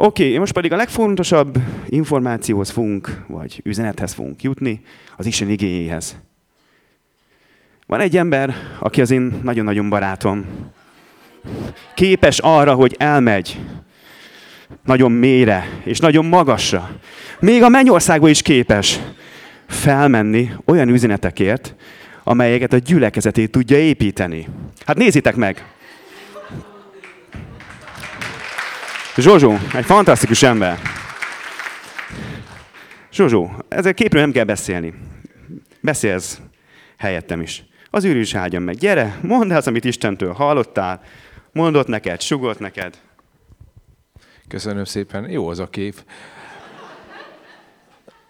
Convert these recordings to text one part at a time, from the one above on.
Oké, most pedig a legfontosabb információhoz fogunk, vagy üzenethez fogunk jutni, az Isten igényéhez. Van egy ember, aki az én nagyon-nagyon barátom. Képes arra, hogy elmegy nagyon mélyre és nagyon magasra. Még a mennyországba is képes felmenni olyan üzenetekért, amelyeket a gyülekezetét tudja építeni. Hát nézzétek meg! Zsozsó, egy fantasztikus ember. Zsozsó, ezzel képről nem kell beszélni. Beszélsz helyettem is. Az űr is áldjon meg. Gyere, mondd el amit Istentől hallottál, mondott neked, sugott neked. Köszönöm szépen. Jó az a kép.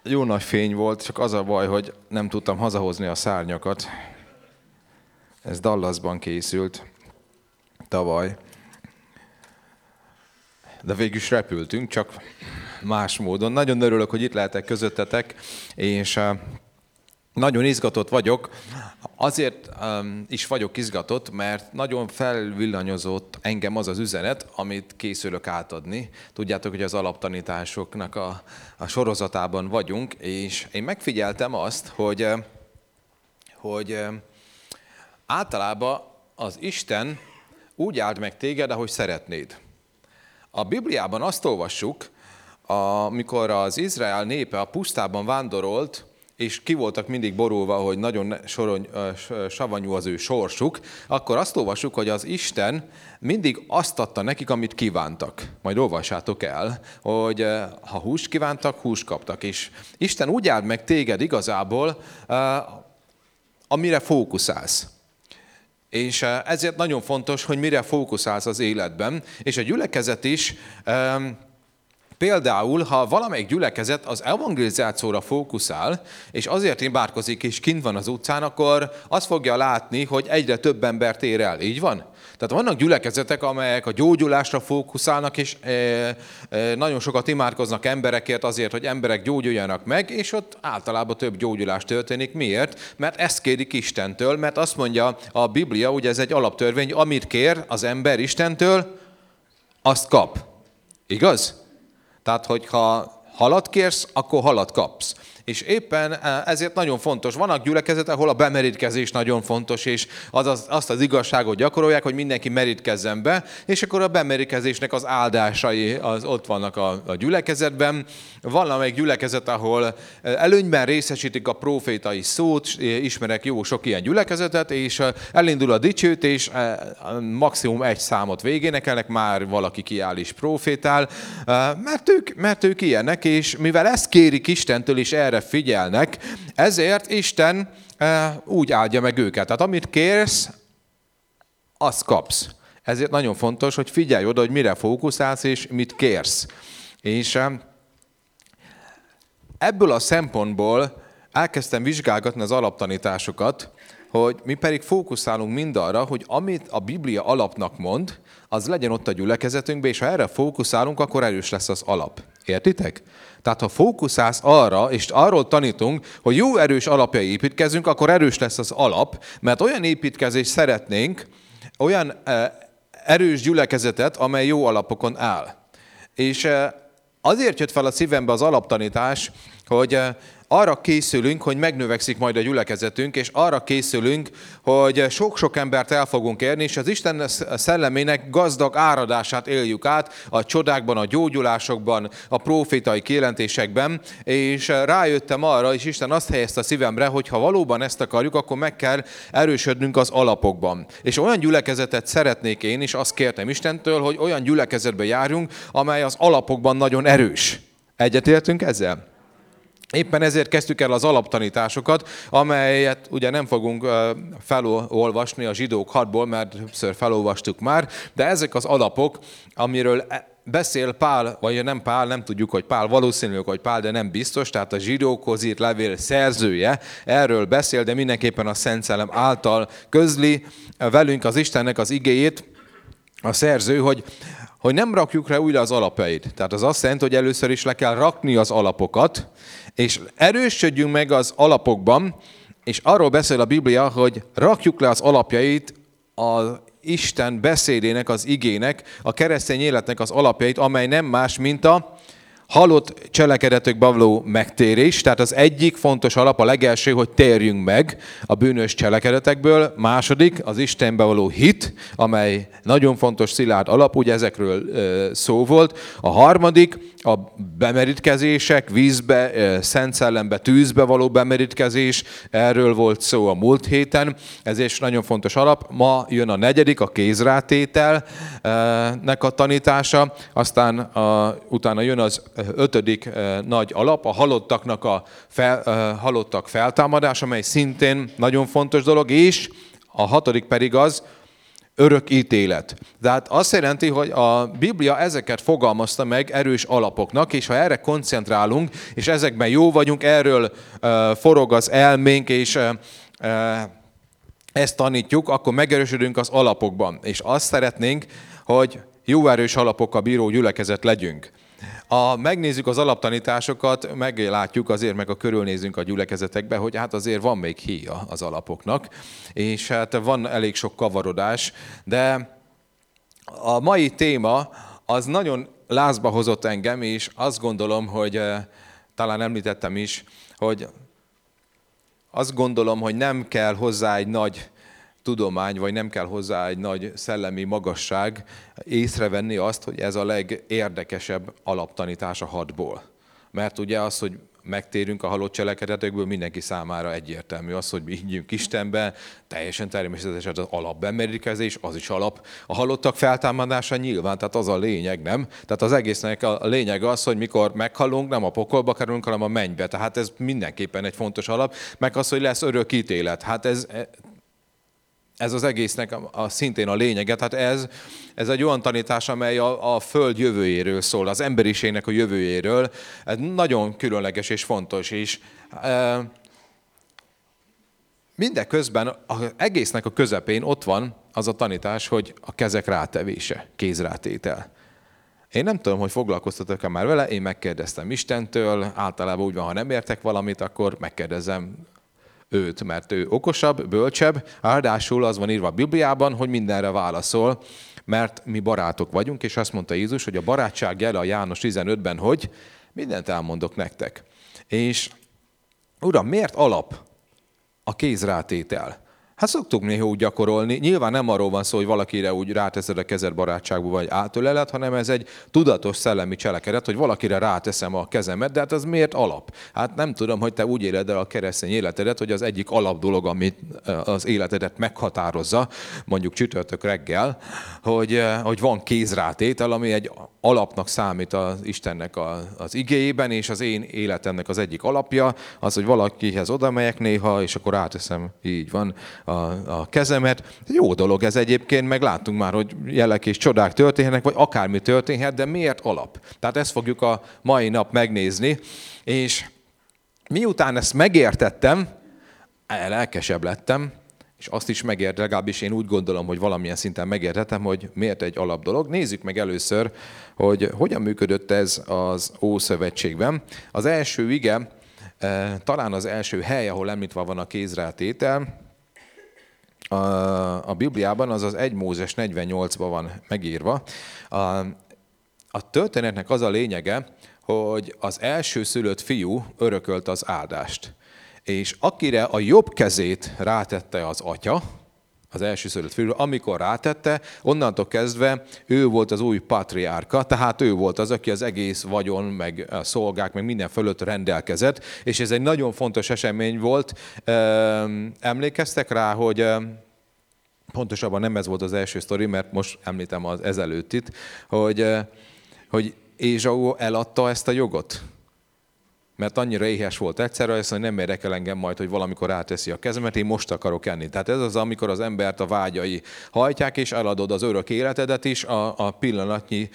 Jó nagy fény volt, csak az a baj, hogy nem tudtam hazahozni a szárnyakat. Ez Dallasban készült tavaly. De végül is repültünk, csak más módon. Nagyon örülök, hogy itt lehetek közöttetek, és eh, nagyon izgatott vagyok. Azért um, is vagyok izgatott, mert nagyon felvillanyozott engem az az üzenet, amit készülök átadni. Tudjátok, hogy az alaptanításoknak a, a sorozatában vagyunk, és én megfigyeltem azt, hogy, eh, hogy eh, általában az Isten úgy áld meg téged, ahogy szeretnéd. A Bibliában azt olvassuk, amikor az Izrael népe a pusztában vándorolt, és ki voltak mindig borulva, hogy nagyon sorony, savanyú az ő sorsuk, akkor azt olvassuk, hogy az Isten mindig azt adta nekik, amit kívántak. Majd olvassátok el, hogy ha húst kívántak, húst kaptak. És Isten úgy áld meg téged igazából, amire fókuszálsz. És ezért nagyon fontos, hogy mire fókuszálsz az életben. És a gyülekezet is Például, ha valamelyik gyülekezet az evangelizációra fókuszál, és azért imádkozik, és kint van az utcán, akkor azt fogja látni, hogy egyre több embert ér el. Így van? Tehát vannak gyülekezetek, amelyek a gyógyulásra fókuszálnak, és e, e, nagyon sokat imádkoznak emberekért azért, hogy emberek gyógyuljanak meg, és ott általában több gyógyulás történik. Miért? Mert ezt kérik Istentől, mert azt mondja a Biblia, ugye ez egy alaptörvény, amit kér az ember Istentől, azt kap. Igaz? Tehát, hogyha halat kérsz, akkor halat kapsz. És éppen eh, ezért nagyon fontos. Vannak gyülekezet, ahol a bemerítkezés nagyon fontos, és az, az, azt az igazságot gyakorolják, hogy mindenki merítkezzen be, és akkor a bemerítkezésnek az áldásai az ott vannak a, a gyülekezetben. Valamelyik gyülekezet, ahol eh, előnyben részesítik a profétai szót, ismerek jó sok ilyen gyülekezetet, és eh, elindul a dicsőtés, maximum egy számot végénekelnek, már valaki kiáll is profétál, mert ők, mert ők ilyenek, és mivel ezt kérik Istentől, és erre erre figyelnek, ezért Isten eh, úgy áldja meg őket. Tehát amit kérsz, azt kapsz. Ezért nagyon fontos, hogy figyelj oda, hogy mire fókuszálsz és mit kérsz. És eh, ebből a szempontból elkezdtem vizsgálgatni az alaptanításokat, hogy mi pedig fókuszálunk mind arra, hogy amit a Biblia alapnak mond, az legyen ott a gyülekezetünkben, és ha erre fókuszálunk, akkor erős lesz az alap. Értitek? Tehát ha fókuszálsz arra, és arról tanítunk, hogy jó erős alapjai építkezünk, akkor erős lesz az alap, mert olyan építkezést szeretnénk, olyan eh, erős gyülekezetet, amely jó alapokon áll. És eh, azért jött fel a szívembe az alaptanítás, hogy eh, arra készülünk, hogy megnövekszik majd a gyülekezetünk, és arra készülünk, hogy sok-sok embert el fogunk érni, és az Isten szellemének gazdag áradását éljük át a csodákban, a gyógyulásokban, a profétai kijelentésekben, és rájöttem arra, és Isten azt helyezte a szívemre, hogy ha valóban ezt akarjuk, akkor meg kell erősödnünk az alapokban. És olyan gyülekezetet szeretnék én, és azt kértem Istentől, hogy olyan gyülekezetbe járjunk, amely az alapokban nagyon erős. Egyetértünk ezzel? Éppen ezért kezdtük el az alaptanításokat, amelyet ugye nem fogunk felolvasni a zsidók hatból, mert többször felolvastuk már, de ezek az alapok, amiről e, beszél Pál, vagy nem Pál, nem tudjuk, hogy Pál, valószínűleg, hogy Pál, de nem biztos, tehát a zsidókhoz írt levél szerzője erről beszél, de mindenképpen a Szent Szellem által közli velünk az Istennek az igéjét, a szerző, hogy hogy nem rakjuk rá újra az alapjait. Tehát az azt jelenti, hogy először is le kell rakni az alapokat, és erősödjünk meg az alapokban, és arról beszél a Biblia, hogy rakjuk le az alapjait a Isten beszédének, az igének, a keresztény életnek az alapjait, amely nem más, mint a halott cselekedetükbe való megtérés, tehát az egyik fontos alap, a legelső, hogy térjünk meg a bűnös cselekedetekből. Második, az Istenbe való hit, amely nagyon fontos szilárd alap, ugye ezekről szó volt. A harmadik, a bemerítkezések, vízbe, szent szellembe, tűzbe való bemerítkezés, erről volt szó a múlt héten, ez is nagyon fontos alap. Ma jön a negyedik, a kézrátételnek a tanítása, aztán a, utána jön az ötödik nagy alap, a halottaknak a fel, halottak feltámadása, amely szintén nagyon fontos dolog, és a hatodik pedig az, örök ítélet. Tehát azt jelenti, hogy a Biblia ezeket fogalmazta meg erős alapoknak, és ha erre koncentrálunk, és ezekben jó vagyunk, erről forog az elménk, és ezt tanítjuk, akkor megerősödünk az alapokban. És azt szeretnénk, hogy jó erős alapokkal bíró gyülekezet legyünk. Ha megnézzük az alaptanításokat, meglátjuk azért, meg a körülnézünk a gyülekezetekbe, hogy hát azért van még híja az alapoknak, és hát van elég sok kavarodás, de a mai téma az nagyon lázba hozott engem, és azt gondolom, hogy eh, talán említettem is, hogy azt gondolom, hogy nem kell hozzá egy nagy tudomány, vagy nem kell hozzá egy nagy szellemi magasság észrevenni azt, hogy ez a legérdekesebb alaptanítás a hatból. Mert ugye az, hogy megtérünk a halott cselekedetekből, mindenki számára egyértelmű az, hogy mi higgyünk Istenbe, teljesen természetesen az alapbemerítkezés, az is alap. A halottak feltámadása nyilván, tehát az a lényeg, nem? Tehát az egésznek a lényeg az, hogy mikor meghalunk, nem a pokolba kerülünk, hanem a mennybe. Tehát ez mindenképpen egy fontos alap, meg az, hogy lesz örök ítélet. Hát ez ez az egésznek a, a, szintén a lényege. Tehát ez, ez egy olyan tanítás, amely a, a Föld jövőjéről szól, az emberiségnek a jövőjéről. Ez nagyon különleges és fontos. És e, mindeközben az egésznek a közepén ott van az a tanítás, hogy a kezek rátevése, kézrátétel. Én nem tudom, hogy foglalkoztatok-e már vele, én megkérdeztem Istentől, általában úgy van, ha nem értek valamit, akkor megkérdezem őt, mert ő okosabb, bölcsebb, ráadásul az van írva a Bibliában, hogy mindenre válaszol, mert mi barátok vagyunk, és azt mondta Jézus, hogy a barátság jele a János 15-ben, hogy mindent elmondok nektek. És Uram, miért alap a kézrátétel? Hát szoktuk néha úgy gyakorolni. Nyilván nem arról van szó, hogy valakire úgy ráteszed a kezed barátságba, vagy átölelet, hanem ez egy tudatos szellemi cselekedet, hogy valakire ráteszem a kezemet, de hát az miért alap? Hát nem tudom, hogy te úgy éled el a keresztény életedet, hogy az egyik alap dolog, amit eh, az életedet meghatározza, mondjuk csütörtök reggel, hogy, hogy van kézrátétel, ami egy alapnak számít az Istennek az igéjében, és az én életemnek az egyik alapja, az, hogy valakihez oda megyek néha, és akkor áteszem, így van, a, a kezemet. Jó dolog ez egyébként, meg láttunk már, hogy jelek és csodák történhetnek, vagy akármi történhet, de miért alap? Tehát ezt fogjuk a mai nap megnézni, és miután ezt megértettem, lelkesebb lettem, és azt is megért, legalábbis én úgy gondolom, hogy valamilyen szinten megértettem, hogy miért egy alap dolog. Nézzük meg először, hogy hogyan működött ez az Ószövetségben. Az első ige, eh, talán az első hely, ahol említve van a kézrátétel, a, a Bibliában, az az 1 Mózes 48-ban van megírva. A, a történetnek az a lényege, hogy az első szülött fiú örökölt az áldást. És akire a jobb kezét rátette az atya, az első szülött fiú, amikor rátette, onnantól kezdve ő volt az új patriárka, tehát ő volt az, aki az egész vagyon, meg a szolgák, meg minden fölött rendelkezett, és ez egy nagyon fontos esemény volt. Emlékeztek rá, hogy pontosabban nem ez volt az első sztori, mert most említem az ezelőttit, hogy, hogy Ézsau eladta ezt a jogot mert annyira éhes volt egyszerre, azt mondja, nem érdekel engem majd, hogy valamikor áteszi a kezemet, én most akarok enni. Tehát ez az, amikor az embert a vágyai hajtják, és eladod az örök életedet is a, a pillanatnyi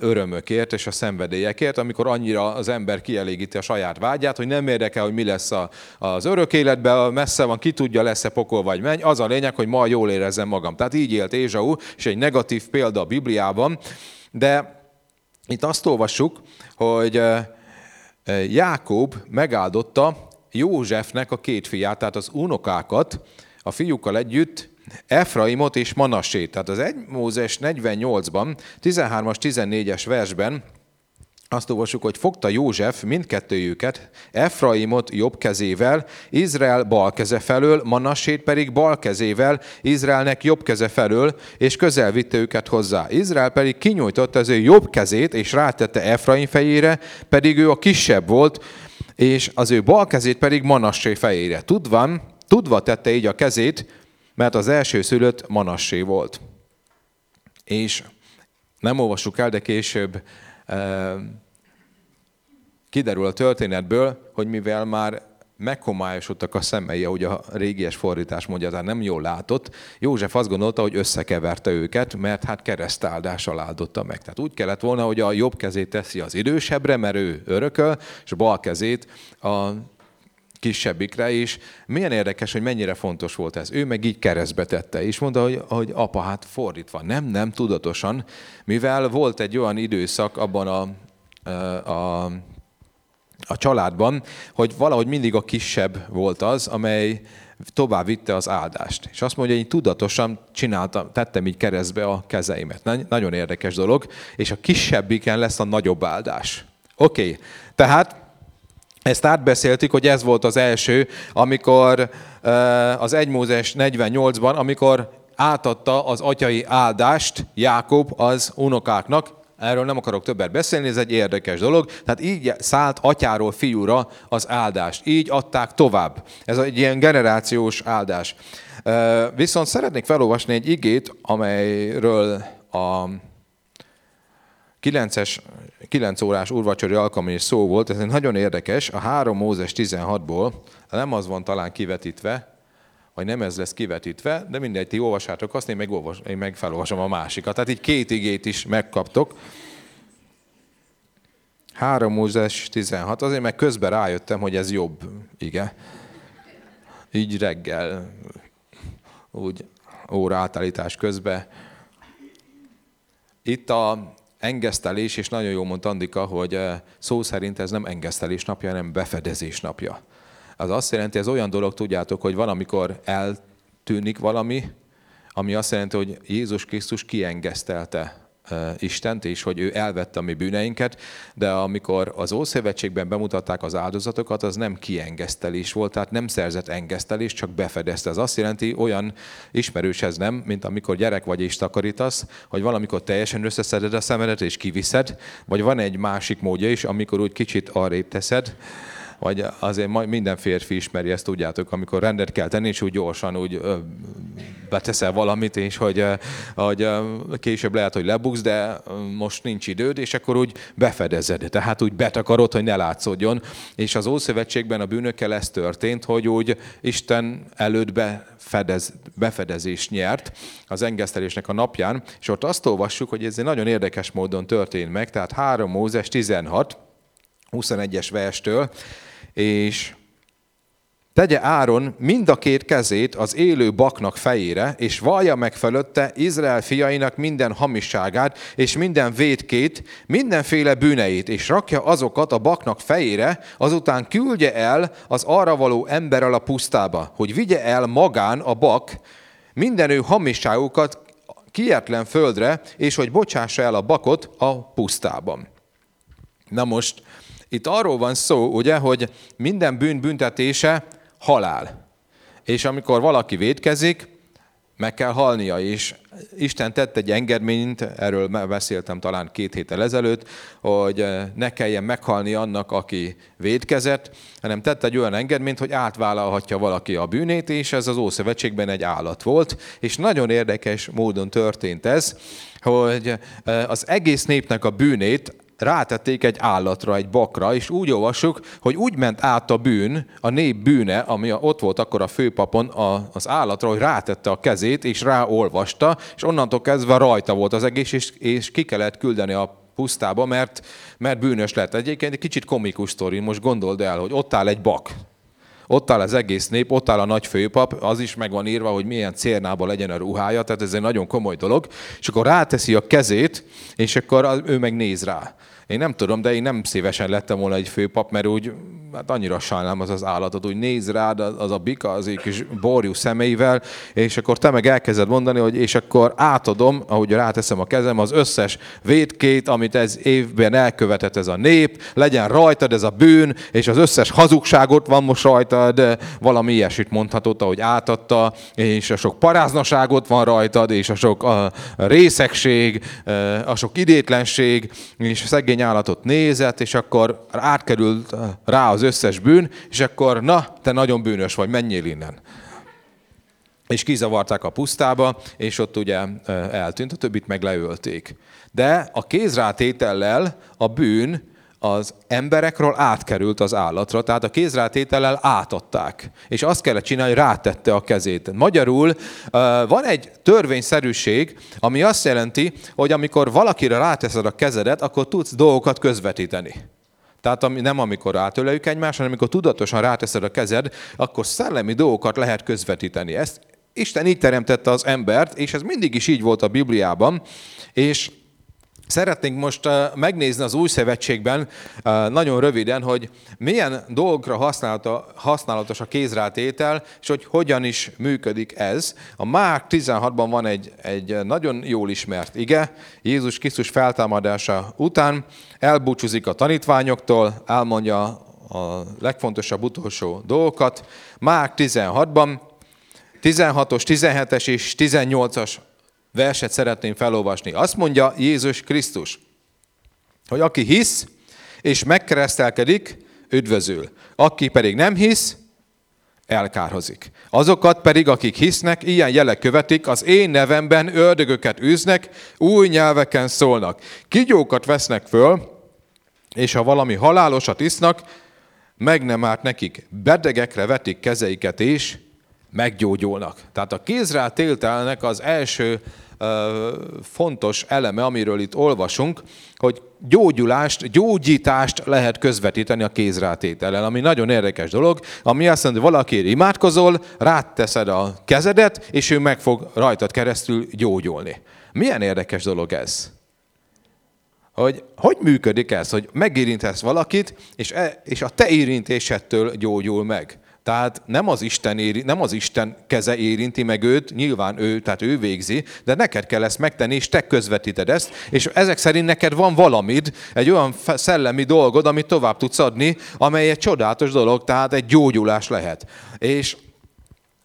örömökért és a szenvedélyekért, amikor annyira az ember kielégíti a saját vágyát, hogy nem érdekel, hogy mi lesz a, az örök életben, messze van, ki tudja, lesz-e pokol vagy menj, az a lényeg, hogy ma jól érezzem magam. Tehát így élt Ézsau, és egy negatív példa a Bibliában, de itt azt olvassuk, hogy Jákob megáldotta Józsefnek a két fiát, tehát az unokákat, a fiúkkal együtt Efraimot és Manassét. Tehát az 1 Mózes 48-ban, 13-as, 14-es versben azt olvassuk, hogy fogta József mindkettőjüket, Efraimot jobb kezével, Izrael bal keze felől, Manassét pedig bal kezével, Izraelnek jobb keze felől, és közel vitte őket hozzá. Izrael pedig kinyújtotta az ő jobb kezét, és rátette Efraim fejére, pedig ő a kisebb volt, és az ő bal kezét pedig Manassé fejére. Tudvan, tudva tette így a kezét, mert az első szülött Manassé volt. És nem olvassuk el, de később kiderül a történetből, hogy mivel már meghomályosodtak a szemei, ahogy a régies fordítás mondja, tehát nem jól látott, József azt gondolta, hogy összekeverte őket, mert hát keresztáldással áldotta meg. Tehát úgy kellett volna, hogy a jobb kezét teszi az idősebbre, mert ő örököl, és a bal kezét a kisebbikre is. Milyen érdekes, hogy mennyire fontos volt ez. Ő meg így keresztbe tette, és mondta, hogy, hogy apa, hát fordítva. Nem, nem, tudatosan, mivel volt egy olyan időszak abban a, a, a családban, hogy valahogy mindig a kisebb volt az, amely tovább vitte az áldást. És azt mondja, hogy én tudatosan csináltam, tettem így keresztbe a kezeimet. Nagyon érdekes dolog, és a kisebbiken lesz a nagyobb áldás. Oké, okay. tehát ezt átbeszéltük, hogy ez volt az első, amikor az 1 Mózes 48-ban, amikor átadta az atyai áldást Jákob az unokáknak, Erről nem akarok többet beszélni, ez egy érdekes dolog. Tehát így szállt atyáról fiúra az áldást. Így adták tovább. Ez egy ilyen generációs áldás. Viszont szeretnék felolvasni egy igét, amelyről a 9-es, 9 órás úrvacsori alkalom is szó volt, ez egy nagyon érdekes, a 3 Mózes 16-ból, nem az van talán kivetítve, vagy nem ez lesz kivetítve, de mindegy, ti olvasátok azt, én meg, olvas, én meg felolvasom a másikat. Tehát így két igét is megkaptok. 3 Mózes 16, azért meg közben rájöttem, hogy ez jobb ige. Így reggel, úgy óra átállítás közben. Itt a engesztelés, és nagyon jól mondta Andika, hogy eh, szó szerint ez nem engesztelés napja, hanem befedezés napja. Az azt jelenti, ez olyan dolog, tudjátok, hogy valamikor eltűnik valami, ami azt jelenti, hogy Jézus Krisztus kiengesztelte Istent, és hogy ő elvette a mi bűneinket, de amikor az Ószövetségben bemutatták az áldozatokat, az nem kiengesztelés volt, tehát nem szerzett engesztelés, csak befedezte. Ez azt jelenti, olyan ismerős ez nem, mint amikor gyerek vagy és takarítasz, hogy valamikor teljesen összeszeded a szemedet és kiviszed, vagy van egy másik módja is, amikor úgy kicsit arrébb teszed, vagy azért minden férfi ismeri ezt, tudjátok, amikor rendet kell tenni, és úgy gyorsan úgy beteszel valamit, és hogy, hogy később lehet, hogy lebuksz, de most nincs időd, és akkor úgy befedezed. Tehát úgy betakarod, hogy ne látszódjon. És az Ószövetségben a bűnökkel ez történt, hogy úgy Isten előtt befedez, befedezést nyert az engesztelésnek a napján, és ott azt olvassuk, hogy ez egy nagyon érdekes módon történt meg, tehát 3 Mózes 16, 21-es verstől, és tegye Áron mind a két kezét az élő baknak fejére, és vallja meg fölötte Izrael fiainak minden hamisságát, és minden védkét, mindenféle bűneit, és rakja azokat a baknak fejére, azután küldje el az arra való emberrel a pusztába, hogy vigye el magán a bak minden ő hamisságukat kietlen földre, és hogy bocsássa el a bakot a pusztában. Na most, itt arról van szó, ugye, hogy minden bűn büntetése halál. És amikor valaki védkezik, meg kell halnia, és Isten tett egy engedményt, erről beszéltem talán két héttel ezelőtt, hogy eh, ne kelljen meghalni annak, aki védkezett, hanem tett egy olyan engedményt, hogy átvállalhatja valaki a bűnét, és ez az Ószövetségben egy állat volt, és nagyon érdekes módon történt ez, hogy eh, az egész népnek a bűnét rátették egy állatra, egy bakra, és úgy olvassuk, hogy úgy ment át a bűn, a nép bűne, ami ott volt akkor a főpapon az állatra, hogy rátette a kezét, és ráolvasta, és onnantól kezdve rajta volt az egész, és, és ki kellett küldeni a pusztába, mert, mert bűnös lett. Egyébként egy kicsit komikus sztori, most gondold el, hogy ott áll egy bak, ott áll az egész nép, ott áll a nagy főpap, az is meg van írva, hogy milyen cérnába legyen a ruhája, tehát ez egy nagyon komoly dolog, és akkor ráteszi a kezét, és akkor ő meg néz rá. Én nem tudom, de én nem szívesen lettem volna egy főpap, mert úgy hát annyira sajnálom az az állatot, úgy néz rád az a bika az egy kis borjú szemeivel, és akkor te meg elkezded mondani, hogy és akkor átadom, ahogy ráteszem a kezem, az összes védkét, amit ez évben elkövetett ez a nép, legyen rajtad ez a bűn, és az összes hazugságot van most rajtad, valami ilyesmit mondhatott, ahogy átadta, és a sok paráznaságot van rajtad, és a sok a részegség, a sok idétlenség, és a szegény állatot nézett, és akkor átkerült rá az összes bűn, és akkor na, te nagyon bűnös vagy, menjél innen. És kizavarták a pusztába, és ott ugye eltűnt, a többit meg leölték. De a kézrátétellel a bűn az emberekről átkerült az állatra, tehát a kézrátétellel átadták. És azt kellett csinálni, hogy rátette a kezét. Magyarul van egy törvényszerűség, ami azt jelenti, hogy amikor valakire ráteszed a kezedet, akkor tudsz dolgokat közvetíteni. Tehát nem amikor átöleljük egymást, hanem amikor tudatosan ráteszed a kezed, akkor szellemi dolgokat lehet közvetíteni. Ezt Isten így teremtette az embert, és ez mindig is így volt a Bibliában, és Szeretnénk most megnézni az új szövetségben nagyon röviden, hogy milyen dolgokra használatos a kézrátétel, és hogy hogyan is működik ez. A Márk 16-ban van egy, egy nagyon jól ismert ige, Jézus Krisztus feltámadása után elbúcsúzik a tanítványoktól, elmondja a legfontosabb utolsó dolgokat. Márk 16-ban 16-os, 17-es és 18-as verset szeretném felolvasni. Azt mondja Jézus Krisztus, hogy aki hisz és megkeresztelkedik, üdvözül. Aki pedig nem hisz, elkárhozik. Azokat pedig, akik hisznek, ilyen jelek követik, az én nevemben ördögöket űznek, új nyelveken szólnak. Kigyókat vesznek föl, és ha valami halálosat isznak, meg nem árt nekik. Bedegekre vetik kezeiket és meggyógyulnak. Tehát a kézrá téltelnek az első fontos eleme, amiről itt olvasunk, hogy gyógyulást, gyógyítást lehet közvetíteni a kézrátétellel, ami nagyon érdekes dolog, ami azt mondja, hogy valaki imádkozol, ráteszed a kezedet, és ő meg fog rajtad keresztül gyógyulni. Milyen érdekes dolog ez? Hogy hogy működik ez, hogy megérintesz valakit, és, e, és a te érintésedtől gyógyul meg. Tehát nem az, Isten éri, nem az Isten keze érinti meg őt, nyilván ő, tehát ő végzi, de neked kell ezt megtenni, és te közvetíted ezt, és ezek szerint neked van valamid, egy olyan szellemi dolgod, amit tovább tudsz adni, amely egy csodálatos dolog, tehát egy gyógyulás lehet. És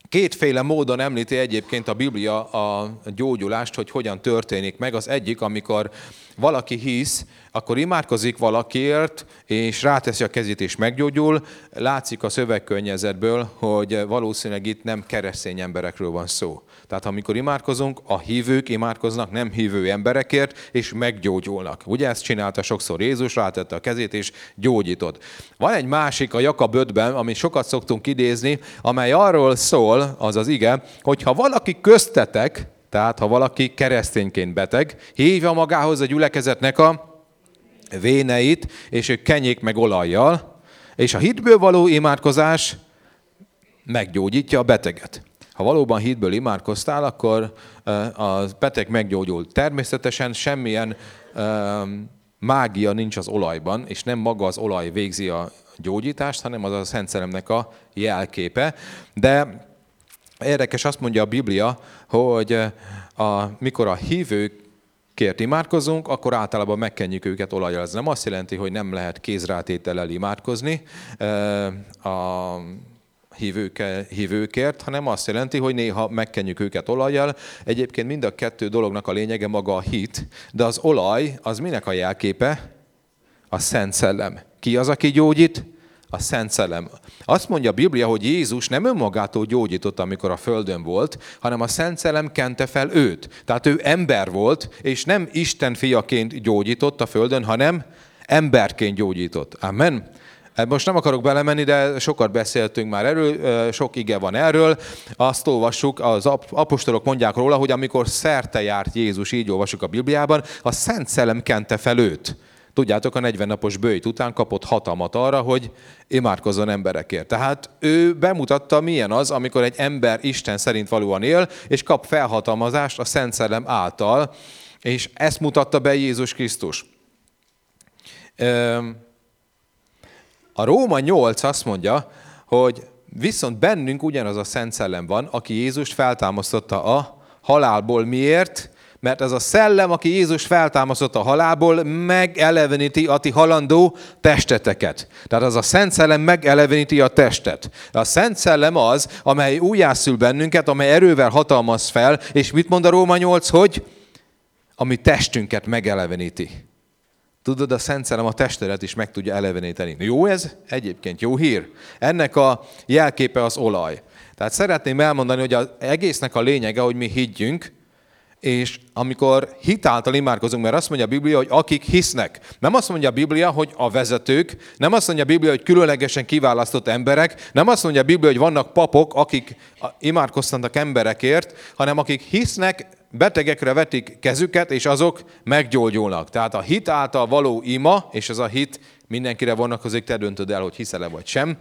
Kétféle módon említi egyébként a Biblia a gyógyulást, hogy hogyan történik meg. Az egyik, amikor valaki hisz, akkor imádkozik valakiért, és ráteszi a kezét, és meggyógyul. Látszik a szövegkörnyezetből, hogy valószínűleg itt nem keresztény emberekről van szó. Tehát amikor imádkozunk, a hívők imádkoznak nem hívő emberekért, és meggyógyulnak. Ugye ezt csinálta sokszor Jézus, rátette a kezét, és gyógyított. Van egy másik a Jakab 5-ben, amit sokat szoktunk idézni, amely arról szól, az az ige, hogy ha valaki köztetek, tehát ha valaki keresztényként beteg, hívja magához a gyülekezetnek a véneit, és ők kenyék meg olajjal, és a hitből való imádkozás meggyógyítja a beteget. Ha valóban hitből imádkoztál, akkor a beteg meggyógyul. Természetesen semmilyen mágia nincs az olajban, és nem maga az olaj végzi a gyógyítást, hanem az a Szent Szellemnek a jelképe. De érdekes, azt mondja a Biblia, hogy a, mikor a hívők kért imádkozunk, akkor általában megkenjük őket olajjal. Ez nem azt jelenti, hogy nem lehet kézrátétellel imádkozni. A hívőke, hívőkért, hanem azt jelenti, hogy néha megkenjük őket olajjal. Egyébként mind a kettő dolognak a lényege maga a hit, de az olaj az minek a jelképe? A Szent Szellem. Ki az, aki gyógyít? A Szent Szellem. Azt mondja a Biblia, hogy Jézus nem önmagától gyógyított, amikor a Földön volt, hanem a Szent Szellem kente fel őt. Tehát ő ember volt, és nem Isten fiaként gyógyított a Földön, hanem emberként gyógyított. Amen. Hát most nem akarok belemenni, de sokat beszéltünk már erről, sok ige van erről. Azt olvassuk, az apostolok mondják róla, hogy amikor szerte járt Jézus, így olvasjuk a Bibliában, a Szent Szellem kente fel őt. Tudjátok, a 40 napos bőjt után kapott hatalmat arra, hogy imádkozzon emberekért. Tehát ő bemutatta, milyen az, amikor egy ember Isten szerint valóan él, és kap felhatalmazást a Szent Szellem által, és ezt mutatta be Jézus Krisztus. A Róma 8 azt mondja, hogy viszont bennünk ugyanaz a Szent Szellem van, aki Jézust feltámasztotta a halálból. Miért? Mert ez a szellem, aki Jézus feltámasztott a halálból, megeleveníti a ti halandó testeteket. Tehát az a Szent Szellem megeleveníti a testet. A Szent Szellem az, amely újjászül bennünket, amely erővel hatalmaz fel, és mit mond a Róma 8, hogy ami testünket megeleveníti. Tudod, a Szent Szellem a testedet is meg tudja eleveníteni. Jó ez? Egyébként jó hír. Ennek a jelképe az olaj. Tehát szeretném elmondani, hogy az egésznek a lényege, hogy mi higgyünk, és amikor hitáltal imádkozunk, mert azt mondja a Biblia, hogy akik hisznek. Nem azt mondja a Biblia, hogy a vezetők, nem azt mondja a Biblia, hogy különlegesen kiválasztott emberek, nem azt mondja a Biblia, hogy vannak papok, akik imádkoztatnak emberekért, hanem akik hisznek, betegekre vetik kezüket, és azok meggyógyulnak. Tehát a hit által való ima, és ez a hit mindenkire vonatkozik, te döntöd el, hogy hiszel-e vagy sem,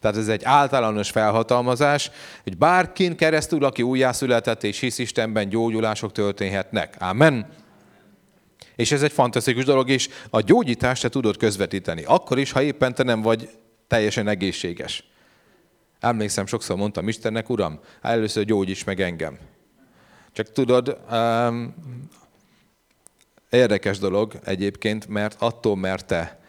tehát ez egy általános felhatalmazás, hogy bárkin keresztül, aki újjászületett és hisz Istenben, gyógyulások történhetnek. Amen. És ez egy fantasztikus dolog, és a gyógyítást te tudod közvetíteni. Akkor is, ha éppen te nem vagy teljesen egészséges. Emlékszem, sokszor mondtam Istennek, Uram, először gyógyíts meg engem. Csak tudod, um, érdekes dolog egyébként, mert attól, mert te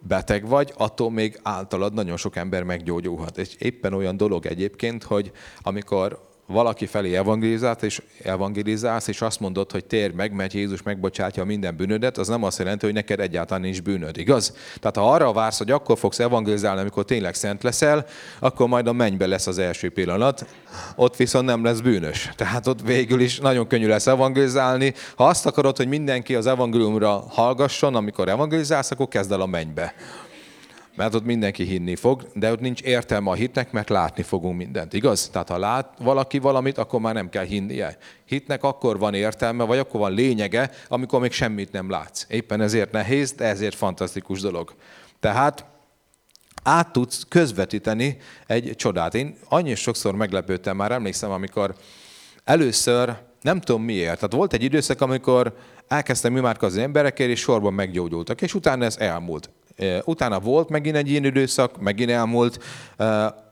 beteg vagy, attól még általad nagyon sok ember meggyógyulhat. És éppen olyan dolog egyébként, hogy amikor valaki felé evangelizálsz, és evangelizálsz, és azt mondod, hogy térj meg, mert Jézus megbocsátja minden bűnödet, az nem azt jelenti, hogy neked egyáltalán nincs bűnöd, igaz? Tehát ha arra vársz, hogy akkor fogsz evangelizálni, amikor tényleg szent leszel, akkor majd a mennybe lesz az első pillanat, ott viszont nem lesz bűnös. Tehát ott végül is nagyon könnyű lesz evangelizálni. Ha azt akarod, hogy mindenki az evangéliumra hallgasson, amikor evangelizálsz, akkor kezd el a mennybe mert ott mindenki hinni fog, de ott nincs értelme a hitnek, mert látni fogunk mindent, igaz? Tehát ha lát valaki valamit, akkor már nem kell hinnie. Hitnek akkor van értelme, vagy akkor van lényege, amikor még semmit nem látsz. Éppen ezért nehéz, de ezért fantasztikus dolog. Tehát át tudsz közvetíteni egy csodát. Én annyi sokszor meglepődtem, már emlékszem, amikor először, nem tudom miért, tehát volt egy időszak, amikor elkezdtem imádkozni emberekért, és sorban meggyógyultak, és utána ez elmúlt. Utána volt megint egy ilyen időszak, megint elmúlt,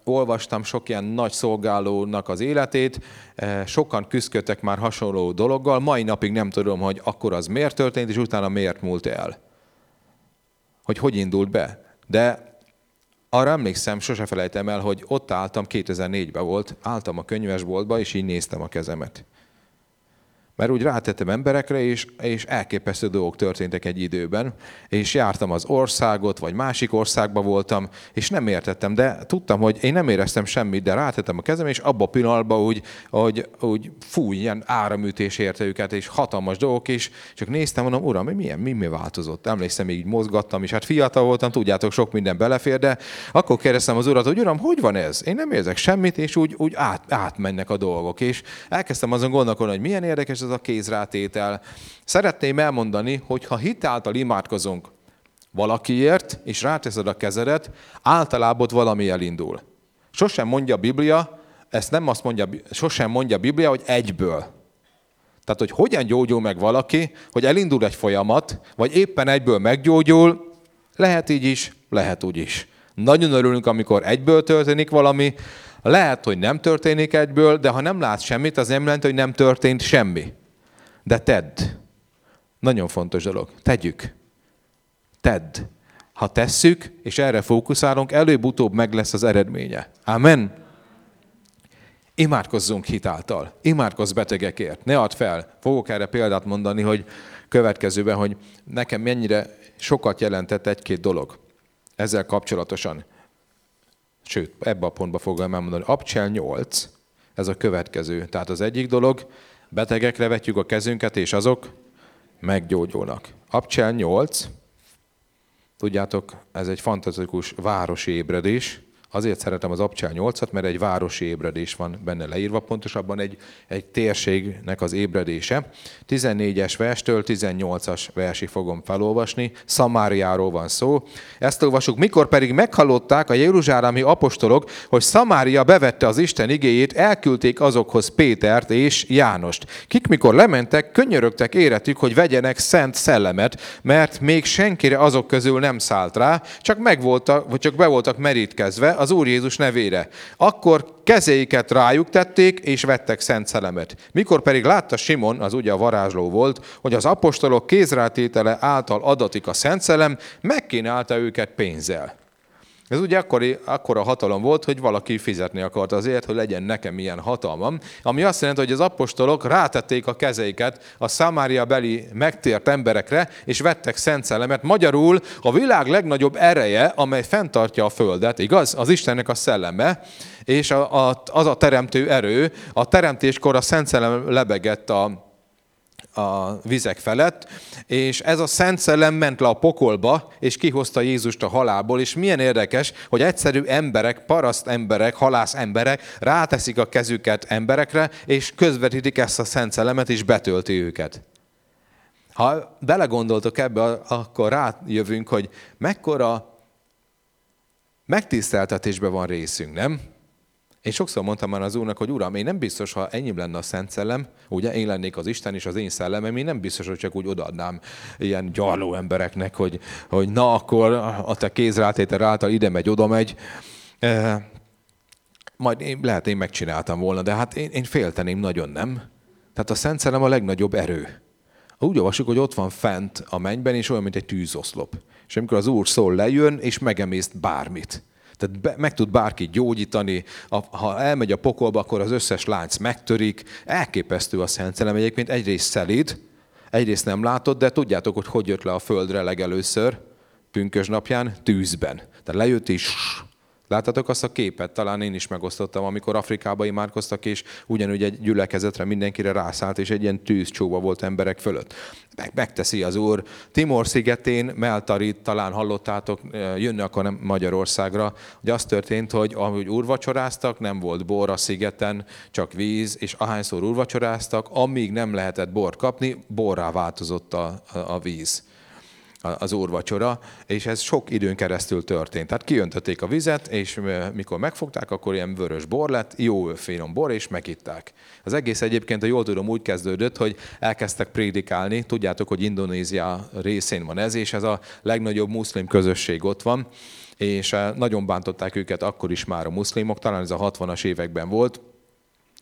olvastam sok ilyen nagy szolgálónak az életét, sokan küzdködtek már hasonló dologgal, mai napig nem tudom, hogy akkor az miért történt, és utána miért múlt el. Hogy hogy indult be. De arra emlékszem, sose felejtem el, hogy ott álltam, 2004-ben volt, álltam a könyvesboltba, és így néztem a kezemet. Mert úgy rátettem emberekre, és, és elképesztő dolgok történtek egy időben, és jártam az országot, vagy másik országba voltam, és nem értettem, de tudtam, hogy én nem éreztem semmit, de rátettem a kezem, és abban a pillanatban úgy, hogy, úgy fúj, ilyen áramütés érte őket, és hatalmas dolgok, és csak néztem, mondom, uram, mi milyen, mi, mi változott? Emlékszem, így mozgattam, és hát fiatal voltam, tudjátok, sok minden belefér, de akkor kérdeztem az urat, hogy uram, hogy van ez? Én nem érzek semmit, és úgy, úgy át, átmennek a dolgok, és elkezdtem azon gondolkodni, hogy milyen érdekes ez a kézrátétel. Szeretném elmondani, hogy ha hitáltal imádkozunk valakiért, és ráteszed a kezedet, általában ott valami elindul. Sosem mondja a Biblia, ezt nem azt mondja, sosem mondja a Biblia, hogy egyből. Tehát, hogy hogyan gyógyul meg valaki, hogy elindul egy folyamat, vagy éppen egyből meggyógyul, lehet így is, lehet úgy is. Nagyon örülünk, amikor egyből történik valami, lehet, hogy nem történik egyből, de ha nem látsz semmit, az nem jelenti, hogy nem történt semmi. De tedd. Nagyon fontos dolog. Tegyük. Tedd. Ha tesszük, és erre fókuszálunk, előbb-utóbb meg lesz az eredménye. Amen. Imádkozzunk hitáltal. Imádkozz betegekért. Ne add fel. Fogok erre példát mondani, hogy következőben, hogy nekem mennyire sokat jelentett egy-két dolog ezzel kapcsolatosan. Sőt, ebbe a pontba fogom elmondani. Abcsel 8, ez a következő. Tehát az egyik dolog, betegekre vetjük a kezünket, és azok meggyógyulnak. Abcsel 8, tudjátok, ez egy fantasztikus városi ébredés, Azért szeretem az Abcsál 8-at, mert egy városi ébredés van benne leírva, pontosabban egy, egy térségnek az ébredése. 14-es verstől 18-as versi fogom felolvasni, Szamáriáról van szó. Ezt olvasjuk, mikor pedig meghallották a jeruzsálemi apostolok, hogy Szamária bevette az Isten igéjét, elküldték azokhoz Pétert és Jánost. Kik mikor lementek, könyörögtek éretük, hogy vegyenek szent szellemet, mert még senkire azok közül nem szállt rá, csak meg voltak, vagy csak be voltak merítkezve, az Úr Jézus nevére. Akkor kezeiket rájuk tették, és vettek szent szelemet. Mikor pedig látta Simon, az ugye a varázsló volt, hogy az apostolok kézrátétele által adatik a szent szellem, megkínálta őket pénzzel. Ez ugye akkori, akkora hatalom volt, hogy valaki fizetni akart azért, hogy legyen nekem ilyen hatalmam, ami azt jelenti, hogy az apostolok rátették a kezeiket a Samária beli megtért emberekre, és vettek szent szellemet. Magyarul a világ legnagyobb ereje, amely fenntartja a földet, igaz? Az Istennek a szelleme, és a, a, az a teremtő erő. A teremtéskor a szent szellem lebegett a, a vizek felett, és ez a Szent Szellem ment le a pokolba, és kihozta Jézust a halálból, és milyen érdekes, hogy egyszerű emberek, paraszt emberek, halász emberek ráteszik a kezüket emberekre, és közvetítik ezt a Szent Szellemet, és betölti őket. Ha belegondoltok ebbe, akkor rájövünk, hogy mekkora megtiszteltetésbe van részünk, nem? Én sokszor mondtam már az Úrnak, hogy Uram, én nem biztos, ha ennyi lenne a Szent Szellem, ugye én lennék az Isten és az én szellemem, én nem biztos, hogy csak úgy odaadnám ilyen gyarló embereknek, hogy, hogy na akkor a te kézrátétel által ide megy, oda megy. E, majd én, lehet én megcsináltam volna, de hát én, én félteném nagyon, nem? Tehát a Szent Szellem a legnagyobb erő. Úgy olvasjuk, hogy ott van fent a mennyben, és olyan, mint egy tűzoszlop. És amikor az Úr szól, lejön, és megemészt bármit. Tehát be, meg tud bárki gyógyítani, a, ha elmegy a pokolba, akkor az összes lánc megtörik. Elképesztő a Szent Szellem. Egyébként egyrészt szelíd, egyrészt nem látod, de tudjátok, hogy hogy jött le a földre legelőször, pünkös napján, tűzben. Tehát lejött és Láttatok azt a képet? Talán én is megosztottam, amikor Afrikába imádkoztak, és ugyanúgy egy gyülekezetre mindenkire rászállt, és egy ilyen tűzcsóba volt emberek fölött. Meg, megteszi az Úr. Timor szigetén, Meltarit talán hallottátok, jönni akar Magyarországra, hogy az történt, hogy ahogy úrvacsoráztak, nem volt bor a szigeten, csak víz, és ahányszor úrvacsoráztak, amíg nem lehetett bort kapni, borrá változott a, a víz az úrvacsora, és ez sok időn keresztül történt. Tehát kiöntötték a vizet, és mikor megfogták, akkor ilyen vörös bor lett, jó finom bor, és megitták. Az egész egyébként, a jól tudom, úgy kezdődött, hogy elkezdtek prédikálni. Tudjátok, hogy Indonézia részén van ez, és ez a legnagyobb muszlim közösség ott van, és nagyon bántották őket akkor is már a muszlimok, talán ez a 60-as években volt,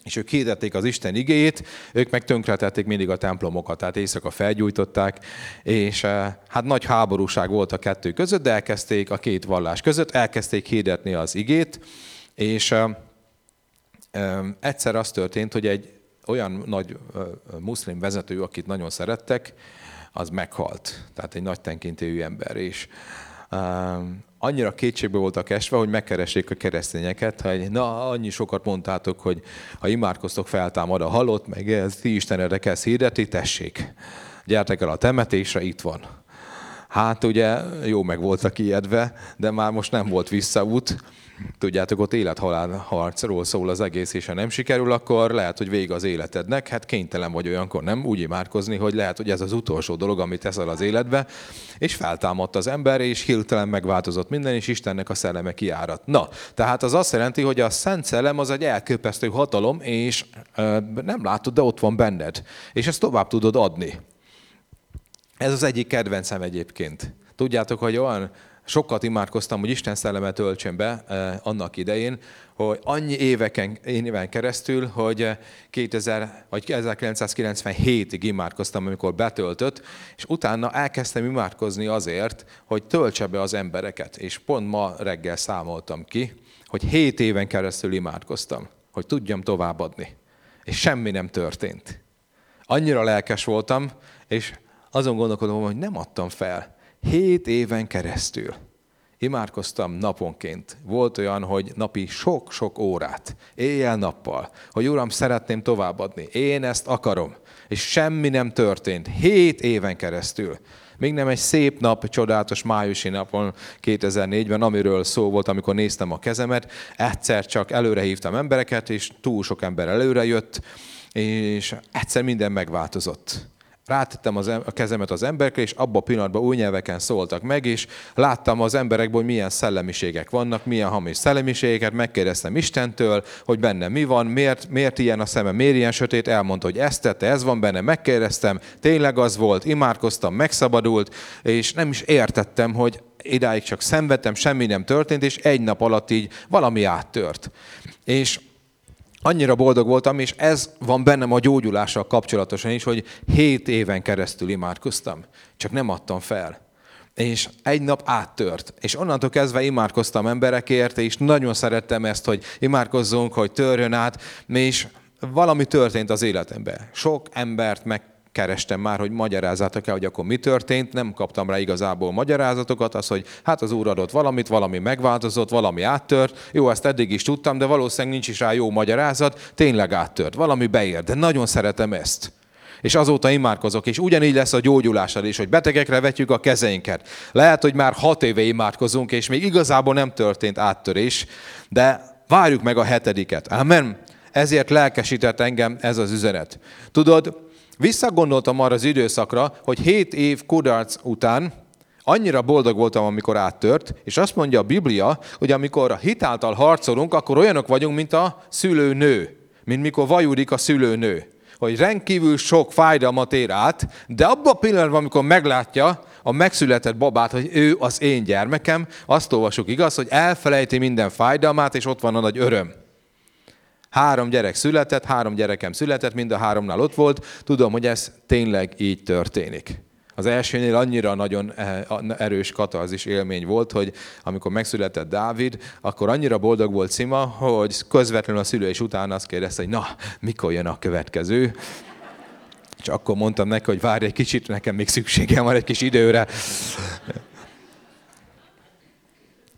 és ők hirdették az Isten igéjét, ők meg tönkretették mindig a templomokat, tehát éjszaka felgyújtották, és eh, hát nagy háborúság volt a kettő között, de elkezdték a két vallás között, elkezdték hirdetni az igét, és eh, eh, egyszer az történt, hogy egy olyan nagy muszlim vezető, akit nagyon szerettek, az meghalt. Tehát egy nagy tenkintélyű ember. És annyira kétségbe voltak esve, hogy megkeressék a keresztényeket, hogy na, annyi sokat mondtátok, hogy ha imádkoztok, feltámad a halott, meg ez ti Istenedre kezd hirdetni, tessék, gyertek el a temetésre, itt van. Hát ugye jó meg voltak ijedve, de már most nem volt visszaút, tudjátok, ott élethalál harcról szól az egész, és ha nem sikerül, akkor lehet, hogy vége az életednek. Hát kénytelen vagy olyankor nem úgy imádkozni, hogy lehet, hogy ez az utolsó dolog, amit teszel az életbe. És feltámadt az ember, és hirtelen megváltozott minden, és Istennek a szelleme kiárat. Na, tehát az azt jelenti, hogy a Szent Szellem az egy elképesztő hatalom, és e, nem látod, de ott van benned. És ezt tovább tudod adni. Ez az egyik kedvencem egyébként. Tudjátok, hogy olyan sokat imádkoztam, hogy Isten szellemet töltsön be eh, annak idején, hogy annyi éveken, éven keresztül, hogy 2000, eh, vagy 1997-ig imádkoztam, amikor betöltött, és utána elkezdtem imádkozni azért, hogy töltse be az embereket. És pont ma reggel számoltam ki, hogy 7 éven keresztül imádkoztam, hogy tudjam továbbadni. És semmi nem történt. Annyira lelkes voltam, és azon gondolkodom, hogy nem adtam fel Hét éven keresztül imádkoztam naponként. Volt olyan, hogy napi sok-sok órát, éjjel-nappal, hogy Uram, szeretném továbbadni. Én ezt akarom. És semmi nem történt. Hét éven keresztül. Még nem egy szép nap, csodálatos májusi napon 2004-ben, amiről szó volt, amikor néztem a kezemet, egyszer csak előre hívtam embereket, és túl sok ember előre jött, és egyszer minden megváltozott rátettem az, a kezemet az emberekre, és abban a pillanatban új nyelveken szóltak meg, és láttam az emberekből, hogy milyen szellemiségek vannak, milyen hamis szellemiségeket, megkérdeztem Istentől, hogy benne mi van, miért, miért ilyen a szeme, miért ilyen sötét, elmondta, hogy ezt tette, ez van benne, megkérdeztem, tényleg az volt, imádkoztam, megszabadult, és nem is értettem, hogy idáig csak szenvedtem, semmi nem történt, és egy nap alatt így valami áttört. És annyira boldog voltam, és ez van bennem a gyógyulással kapcsolatosan is, hogy hét éven keresztül imádkoztam, csak nem adtam fel. És egy nap áttört. És onnantól kezdve imádkoztam emberekért, és nagyon szerettem ezt, hogy imádkozzunk, hogy törjön át, és valami történt az életemben. Sok embert meg kerestem már, hogy magyarázatok el, hogy akkor mi történt, nem kaptam rá igazából magyarázatokat, az, hogy hát az úr adott valamit, valami megváltozott, valami áttört, jó, ezt eddig is tudtam, de valószínűleg nincs is rá jó magyarázat, tényleg áttört, valami beért, de nagyon szeretem ezt. És azóta imádkozok, és ugyanígy lesz a gyógyulással is, hogy betegekre vetjük a kezeinket. Lehet, hogy már hat éve imádkozunk, és még igazából nem történt áttörés, de várjuk meg a hetediket. Amen. Ezért lelkesített engem ez az üzenet. Tudod, Visszagondoltam arra az időszakra, hogy hét év kudarc után annyira boldog voltam, amikor áttört, és azt mondja a Biblia, hogy amikor a hitáltal harcolunk, akkor olyanok vagyunk, mint a szülőnő, mint mikor vajudik a szülőnő. Hogy rendkívül sok fájdalmat ér át, de abban a pillanatban, amikor meglátja a megszületett babát, hogy ő az én gyermekem, azt olvasjuk igaz, hogy elfelejti minden fájdalmát, és ott van a nagy öröm. Három gyerek született, három gyerekem született, mind a háromnál ott volt. Tudom, hogy ez tényleg így történik. Az elsőnél annyira nagyon eh, erős katarzis élmény volt, hogy amikor megszületett Dávid, akkor annyira boldog volt Szima, hogy közvetlenül a szülés után azt kérdezte, hogy na, mikor jön a következő. És akkor mondtam neki, hogy várj egy kicsit, nekem még szükségem van egy kis időre.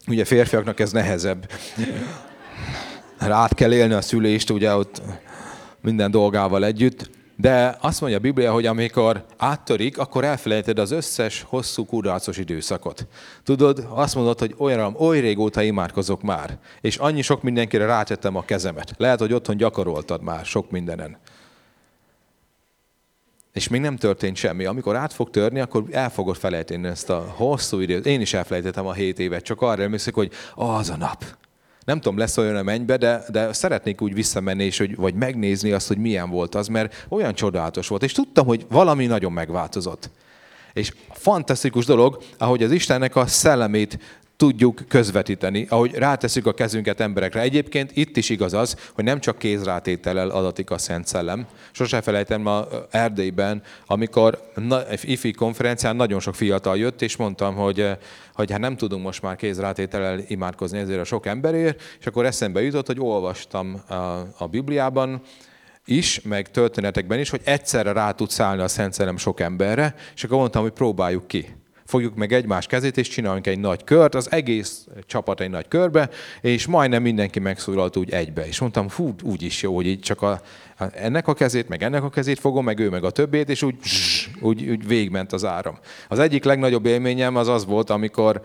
Ugye férfiaknak ez nehezebb át kell élni a szülést, ugye ott minden dolgával együtt. De azt mondja a Biblia, hogy amikor áttörik, akkor elfelejted az összes hosszú kudarcos időszakot. Tudod, azt mondod, hogy olyan, oly régóta imádkozok már, és annyi sok mindenkire rátettem a kezemet. Lehet, hogy otthon gyakoroltad már sok mindenen. És még nem történt semmi. Amikor át fog törni, akkor el fogod felejteni ezt a hosszú időt. Én is elfelejtettem a hét évet, csak arra emlékszek, hogy az a nap nem tudom, lesz olyan a mennybe, de, de szeretnék úgy visszamenni, és hogy, vagy megnézni azt, hogy milyen volt az, mert olyan csodálatos volt. És tudtam, hogy valami nagyon megváltozott. És fantasztikus dolog, ahogy az Istennek a szellemét tudjuk közvetíteni, ahogy ráteszük a kezünket emberekre. Egyébként itt is igaz az, hogy nem csak kézrátétellel adatik a Szent Szellem. Sose felejtem ma Erdélyben, amikor ifi konferencián nagyon sok fiatal jött, és mondtam, hogy, hogy hát nem tudunk most már kézrátétellel imádkozni ezért a sok emberért, és akkor eszembe jutott, hogy olvastam a, a Bibliában, is, meg történetekben is, hogy egyszerre rá tudsz állni a Szent Szellem sok emberre, és akkor mondtam, hogy próbáljuk ki fogjuk meg egymás kezét, és csinálunk egy nagy kört, az egész csapat egy nagy körbe, és majdnem mindenki megszólalt úgy egybe. És mondtam, fú, úgy is jó, hogy így csak a, ennek a kezét, meg ennek a kezét fogom, meg ő meg a többét, és úgy, úgy, úgy végment az áram. Az egyik legnagyobb élményem az az volt, amikor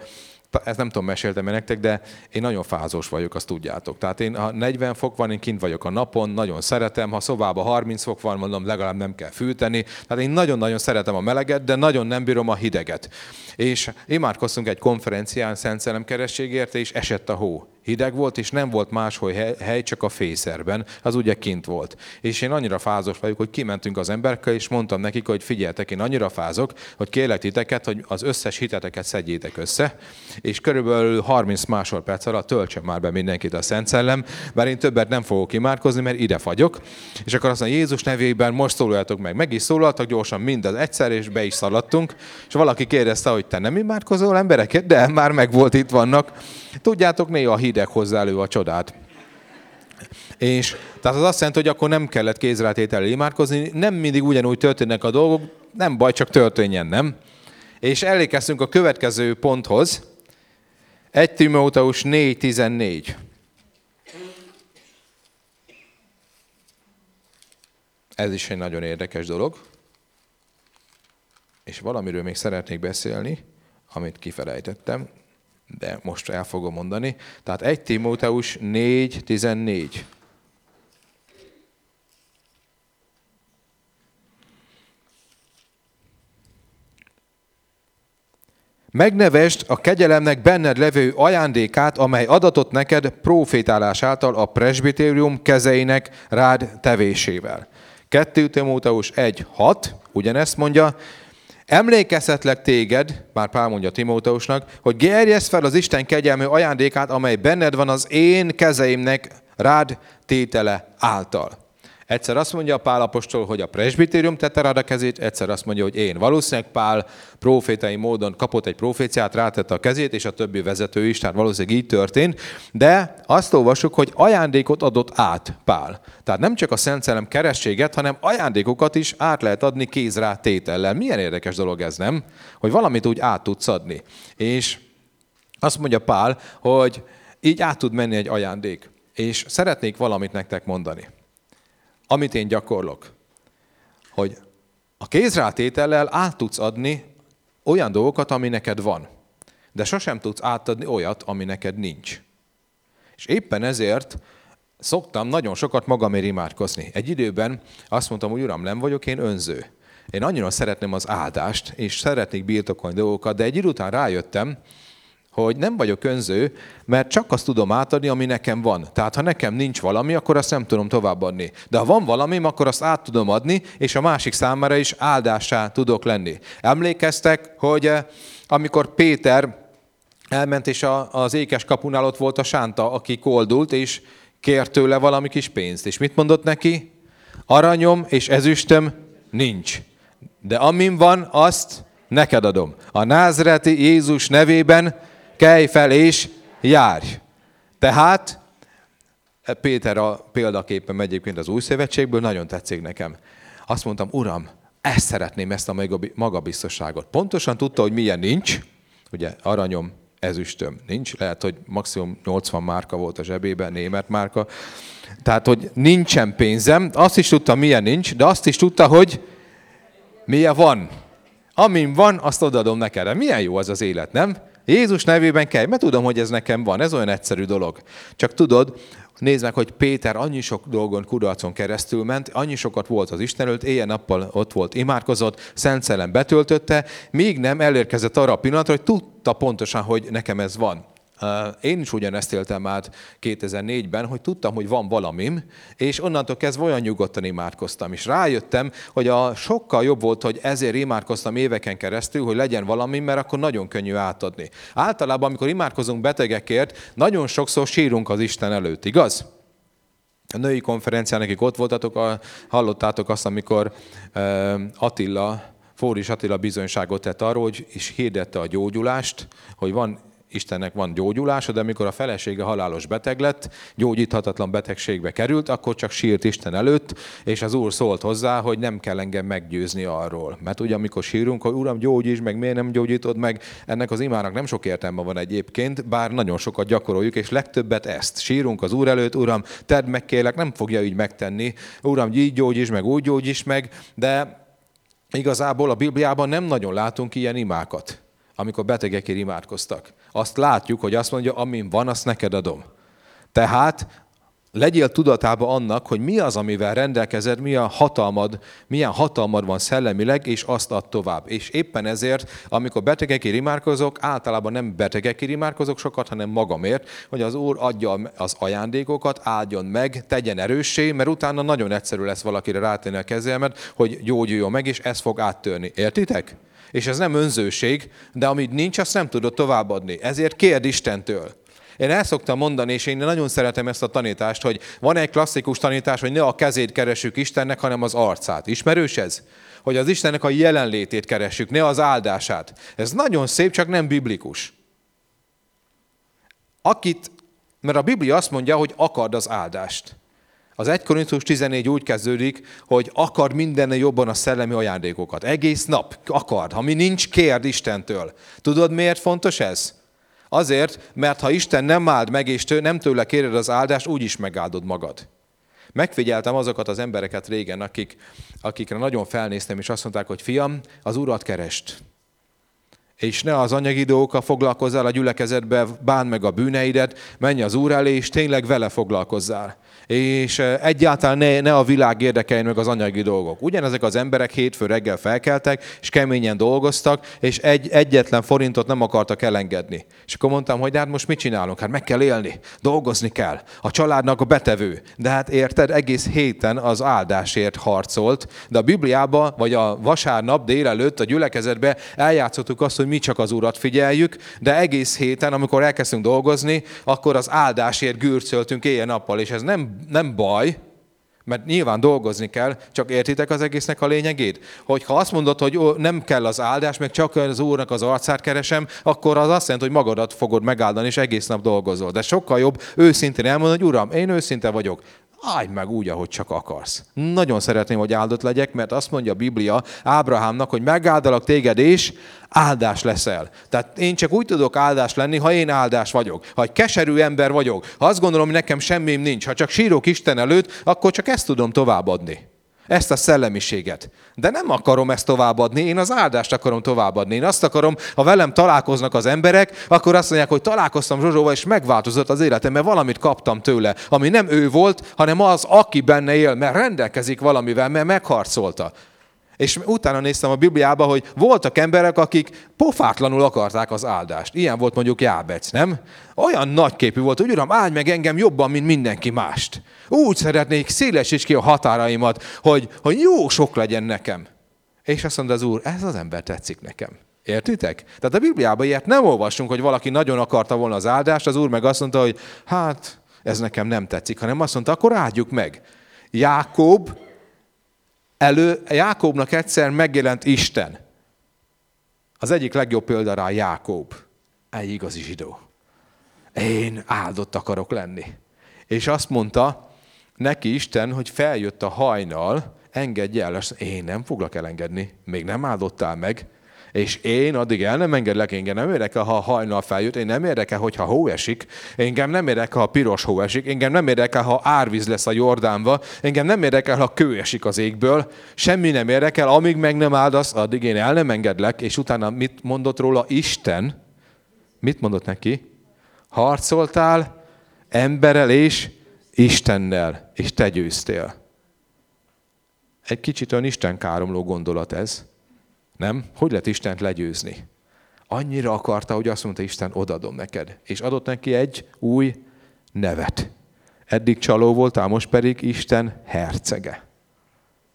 ezt nem tudom, meséltem nektek, de én nagyon fázós vagyok, azt tudjátok. Tehát én, ha 40 fok van, én kint vagyok a napon, nagyon szeretem, ha szobában 30 fok van, mondom, legalább nem kell fűteni. Tehát én nagyon-nagyon szeretem a meleget, de nagyon nem bírom a hideget. És imádkoztunk egy konferencián Szent Szellem kerességért, és esett a hó hideg volt, és nem volt máshol hely, csak a fészerben, az ugye kint volt. És én annyira fázos vagyok, hogy kimentünk az emberekkel, és mondtam nekik, hogy figyeltek, én annyira fázok, hogy kérlek titeket, hogy az összes hiteteket szedjétek össze, és körülbelül 30 másodperc alatt töltsem már be mindenkit a Szent Szellem, mert én többet nem fogok imádkozni, mert ide fagyok. És akkor azt mondja, Jézus nevében most szólaljatok meg. Meg is szólaltak gyorsan mindaz egyszer, és be is szaladtunk. És valaki kérdezte, hogy te nem imádkozol embereket? De már meg volt itt vannak. Tudjátok, néha a hideg hozzá elő a csodát. És tehát az azt jelenti, hogy akkor nem kellett kézrátétel imádkozni, nem mindig ugyanúgy történnek a dolgok, nem baj, csak történjen, nem? És elékeztünk a következő ponthoz, 1 Timóteus 4.14. Ez is egy nagyon érdekes dolog. És valamiről még szeretnék beszélni, amit kifelejtettem, de most el fogom mondani. Tehát 1 Timóteus 4.14. Megnevest a kegyelemnek benned levő ajándékát, amely adatott neked profétálás által a presbitérium kezeinek rád tevésével. 2 Timóteus 1.6 ugyanezt mondja, Emlékezhetlek téged, már Pál mondja Timóteusnak, hogy gerjesz fel az Isten kegyelmű ajándékát, amely benned van az én kezeimnek rád tétele által. Egyszer azt mondja a Pál apostol, hogy a presbitérium tette rád a kezét, egyszer azt mondja, hogy én. Valószínűleg Pál profétai módon kapott egy proféciát, rátette a kezét, és a többi vezető is, tehát valószínűleg így történt. De azt olvasjuk, hogy ajándékot adott át Pál. Tehát nem csak a Szent Szellem kerességet, hanem ajándékokat is át lehet adni kézrá tétellel. Milyen érdekes dolog ez, nem? Hogy valamit úgy át tudsz adni. És azt mondja Pál, hogy így át tud menni egy ajándék. És szeretnék valamit nektek mondani amit én gyakorlok, hogy a kézrátétellel át tudsz adni olyan dolgokat, ami neked van, de sosem tudsz átadni olyat, ami neked nincs. És éppen ezért szoktam nagyon sokat magamért imádkozni. Egy időben azt mondtam, hogy uram, nem vagyok én önző. Én annyira szeretném az áldást, és szeretnék birtokolni dolgokat, de egy idő után rájöttem, hogy nem vagyok önző, mert csak azt tudom átadni, ami nekem van. Tehát ha nekem nincs valami, akkor azt nem tudom továbbadni. De ha van valami, akkor azt át tudom adni, és a másik számára is áldássá tudok lenni. Emlékeztek, hogy eh, amikor Péter elment, és az ékes kapunál ott volt a sánta, aki koldult, és kért tőle valami kis pénzt. És mit mondott neki? Aranyom és ezüstöm nincs. De amin van, azt neked adom. A názreti Jézus nevében kelj fel és járj. Tehát Péter a példaképpen egyébként az új szövetségből, nagyon tetszik nekem. Azt mondtam, uram, ezt szeretném, ezt a magabiztosságot. Pontosan tudta, hogy milyen nincs, ugye aranyom, ezüstöm nincs, lehet, hogy maximum 80 márka volt a zsebében, német márka. Tehát, hogy nincsen pénzem, azt is tudta, milyen nincs, de azt is tudta, hogy milyen van. Amin van, azt odaadom neked. Milyen jó az az élet, nem? Jézus nevében kell, mert tudom, hogy ez nekem van, ez olyan egyszerű dolog. Csak tudod, nézd meg, hogy Péter annyi sok dolgon, kudarcon keresztül ment, annyi sokat volt az Isten előtt, éjjel-nappal ott volt, imádkozott, Szent Szellem betöltötte, még nem elérkezett arra a pillanatra, hogy tudta pontosan, hogy nekem ez van. Én is ugyanezt éltem át 2004-ben, hogy tudtam, hogy van valamim, és onnantól kezdve olyan nyugodtan imádkoztam. És rájöttem, hogy a sokkal jobb volt, hogy ezért imádkoztam éveken keresztül, hogy legyen valami, mert akkor nagyon könnyű átadni. Általában, amikor imádkozunk betegekért, nagyon sokszor sírunk az Isten előtt, igaz? A női konferencián, akik ott voltatok, hallottátok azt, amikor Attila, Fóris Attila bizonyságot tett arról, hogy is hirdette a gyógyulást, hogy van Istennek van gyógyulása, de amikor a felesége halálos beteg lett, gyógyíthatatlan betegségbe került, akkor csak sírt Isten előtt, és az Úr szólt hozzá, hogy nem kell engem meggyőzni arról. Mert ugye amikor sírunk, hogy Uram, gyógyíts meg, miért nem gyógyítod meg, ennek az imának nem sok értelme van egyébként, bár nagyon sokat gyakoroljuk, és legtöbbet ezt. Sírunk az Úr előtt, Uram, tedd meg kérlek, nem fogja így megtenni. Uram, így gyógyíts meg, úgy gyógyíts meg, de igazából a Bibliában nem nagyon látunk ilyen imákat amikor betegekért imádkoztak. Azt látjuk, hogy azt mondja, amin van, azt neked adom. Tehát legyél tudatában annak, hogy mi az, amivel rendelkezed, mi a hatalmad, milyen hatalmad van szellemileg, és azt ad tovább. És éppen ezért, amikor betegekért imádkozok, általában nem betegekért imádkozok sokat, hanem magamért, hogy az Úr adja az ajándékokat, áldjon meg, tegyen erőssé, mert utána nagyon egyszerű lesz valakire rátenni a kezemet, hogy gyógyuljon meg, és ez fog áttörni. Értitek? És ez nem önzőség, de amit nincs, azt nem tudod továbbadni. Ezért kérd Istentől. Én el szoktam mondani, és én nagyon szeretem ezt a tanítást, hogy van egy klasszikus tanítás, hogy ne a kezét keresünk Istennek, hanem az arcát. Ismerős ez? Hogy az Istennek a jelenlétét keressük, ne az áldását. Ez nagyon szép, csak nem biblikus. Akit, mert a Biblia azt mondja, hogy akard az áldást. Az 1 Korintus 14 úgy kezdődik, hogy akar minden jobban a szellemi ajándékokat. Egész nap akar. mi nincs, kérd Istentől. Tudod, miért fontos ez? Azért, mert ha Isten nem áld meg, és tő, nem tőle kéred az áldást, úgy is megáldod magad. Megfigyeltem azokat az embereket régen, akik, akikre nagyon felnéztem, és azt mondták, hogy fiam, az urat kerest. És ne az anyagi dolgokkal foglalkozzál a gyülekezetbe, bán meg a bűneidet, menj az úr elé, és tényleg vele foglalkozzál és egyáltalán ne, ne a világ érdekeljen meg az anyagi dolgok. Ugyanezek az emberek hétfő reggel felkeltek, és keményen dolgoztak, és egy, egyetlen forintot nem akartak elengedni. És akkor mondtam, hogy de hát most mit csinálunk? Hát meg kell élni, dolgozni kell. A családnak a betevő. De hát érted, egész héten az áldásért harcolt, de a Bibliában, vagy a vasárnap délelőtt a gyülekezetbe eljátszottuk azt, hogy mi csak az Urat figyeljük, de egész héten, amikor elkezdtünk dolgozni, akkor az áldásért gürcöltünk éjjel-nappal, és ez nem nem baj, mert nyilván dolgozni kell, csak értitek az egésznek a lényegét? Hogy ha azt mondod, hogy nem kell az áldás, meg csak az Úrnak az arcát keresem, akkor az azt jelenti, hogy magadat fogod megáldani, és egész nap dolgozol. De sokkal jobb őszintén elmondani, hogy Uram, én őszinte vagyok állj meg úgy, ahogy csak akarsz. Nagyon szeretném, hogy áldott legyek, mert azt mondja a Biblia Ábrahámnak, hogy megáldalak téged, és áldás leszel. Tehát én csak úgy tudok áldás lenni, ha én áldás vagyok. Ha egy keserű ember vagyok, ha azt gondolom, hogy nekem semmim nincs, ha csak sírok Isten előtt, akkor csak ezt tudom továbbadni. Ezt a szellemiséget. De nem akarom ezt továbbadni, én az áldást akarom továbbadni. Én azt akarom, ha velem találkoznak az emberek, akkor azt mondják, hogy találkoztam Zsozsóval, és megváltozott az életem, mert valamit kaptam tőle, ami nem ő volt, hanem az, aki benne él, mert rendelkezik valamivel, mert megharcolta. És utána néztem a Bibliába, hogy voltak emberek, akik pofátlanul akarták az áldást. Ilyen volt mondjuk Jábec, nem? Olyan nagyképű volt, hogy uram, áldj meg engem jobban, mint mindenki mást. Úgy szeretnék szélesíts ki a határaimat, hogy, hogy jó sok legyen nekem. És azt mondta az úr, ez az ember tetszik nekem. Értitek? Tehát a Bibliában ilyet nem olvasunk, hogy valaki nagyon akarta volna az áldást, az úr meg azt mondta, hogy hát ez nekem nem tetszik, hanem azt mondta, akkor áldjuk meg. Jákob elő, Jákobnak egyszer megjelent Isten. Az egyik legjobb példa rá Jákob. Egy igazi zsidó. Én áldott akarok lenni. És azt mondta neki Isten, hogy feljött a hajnal, engedj el, én nem foglak elengedni, még nem áldottál meg, és én addig el nem engedlek, engem nem érdekel, ha hajnal feljött, én nem érdekel, hogyha hó esik, engem nem érdekel, ha piros hó esik, engem nem érdekel, ha árvíz lesz a Jordánba, engem nem érdekel, ha kő esik az égből, semmi nem érdekel, amíg meg nem áldasz, addig én el nem engedlek, és utána mit mondott róla Isten? Mit mondott neki? Harcoltál emberrel és Istennel, és te győztél. Egy kicsit olyan Isten káromló gondolat ez. Nem? Hogy lehet Istent legyőzni? Annyira akarta, hogy azt mondta, Isten, odadom neked. És adott neki egy új nevet. Eddig csaló voltál, most pedig Isten hercege.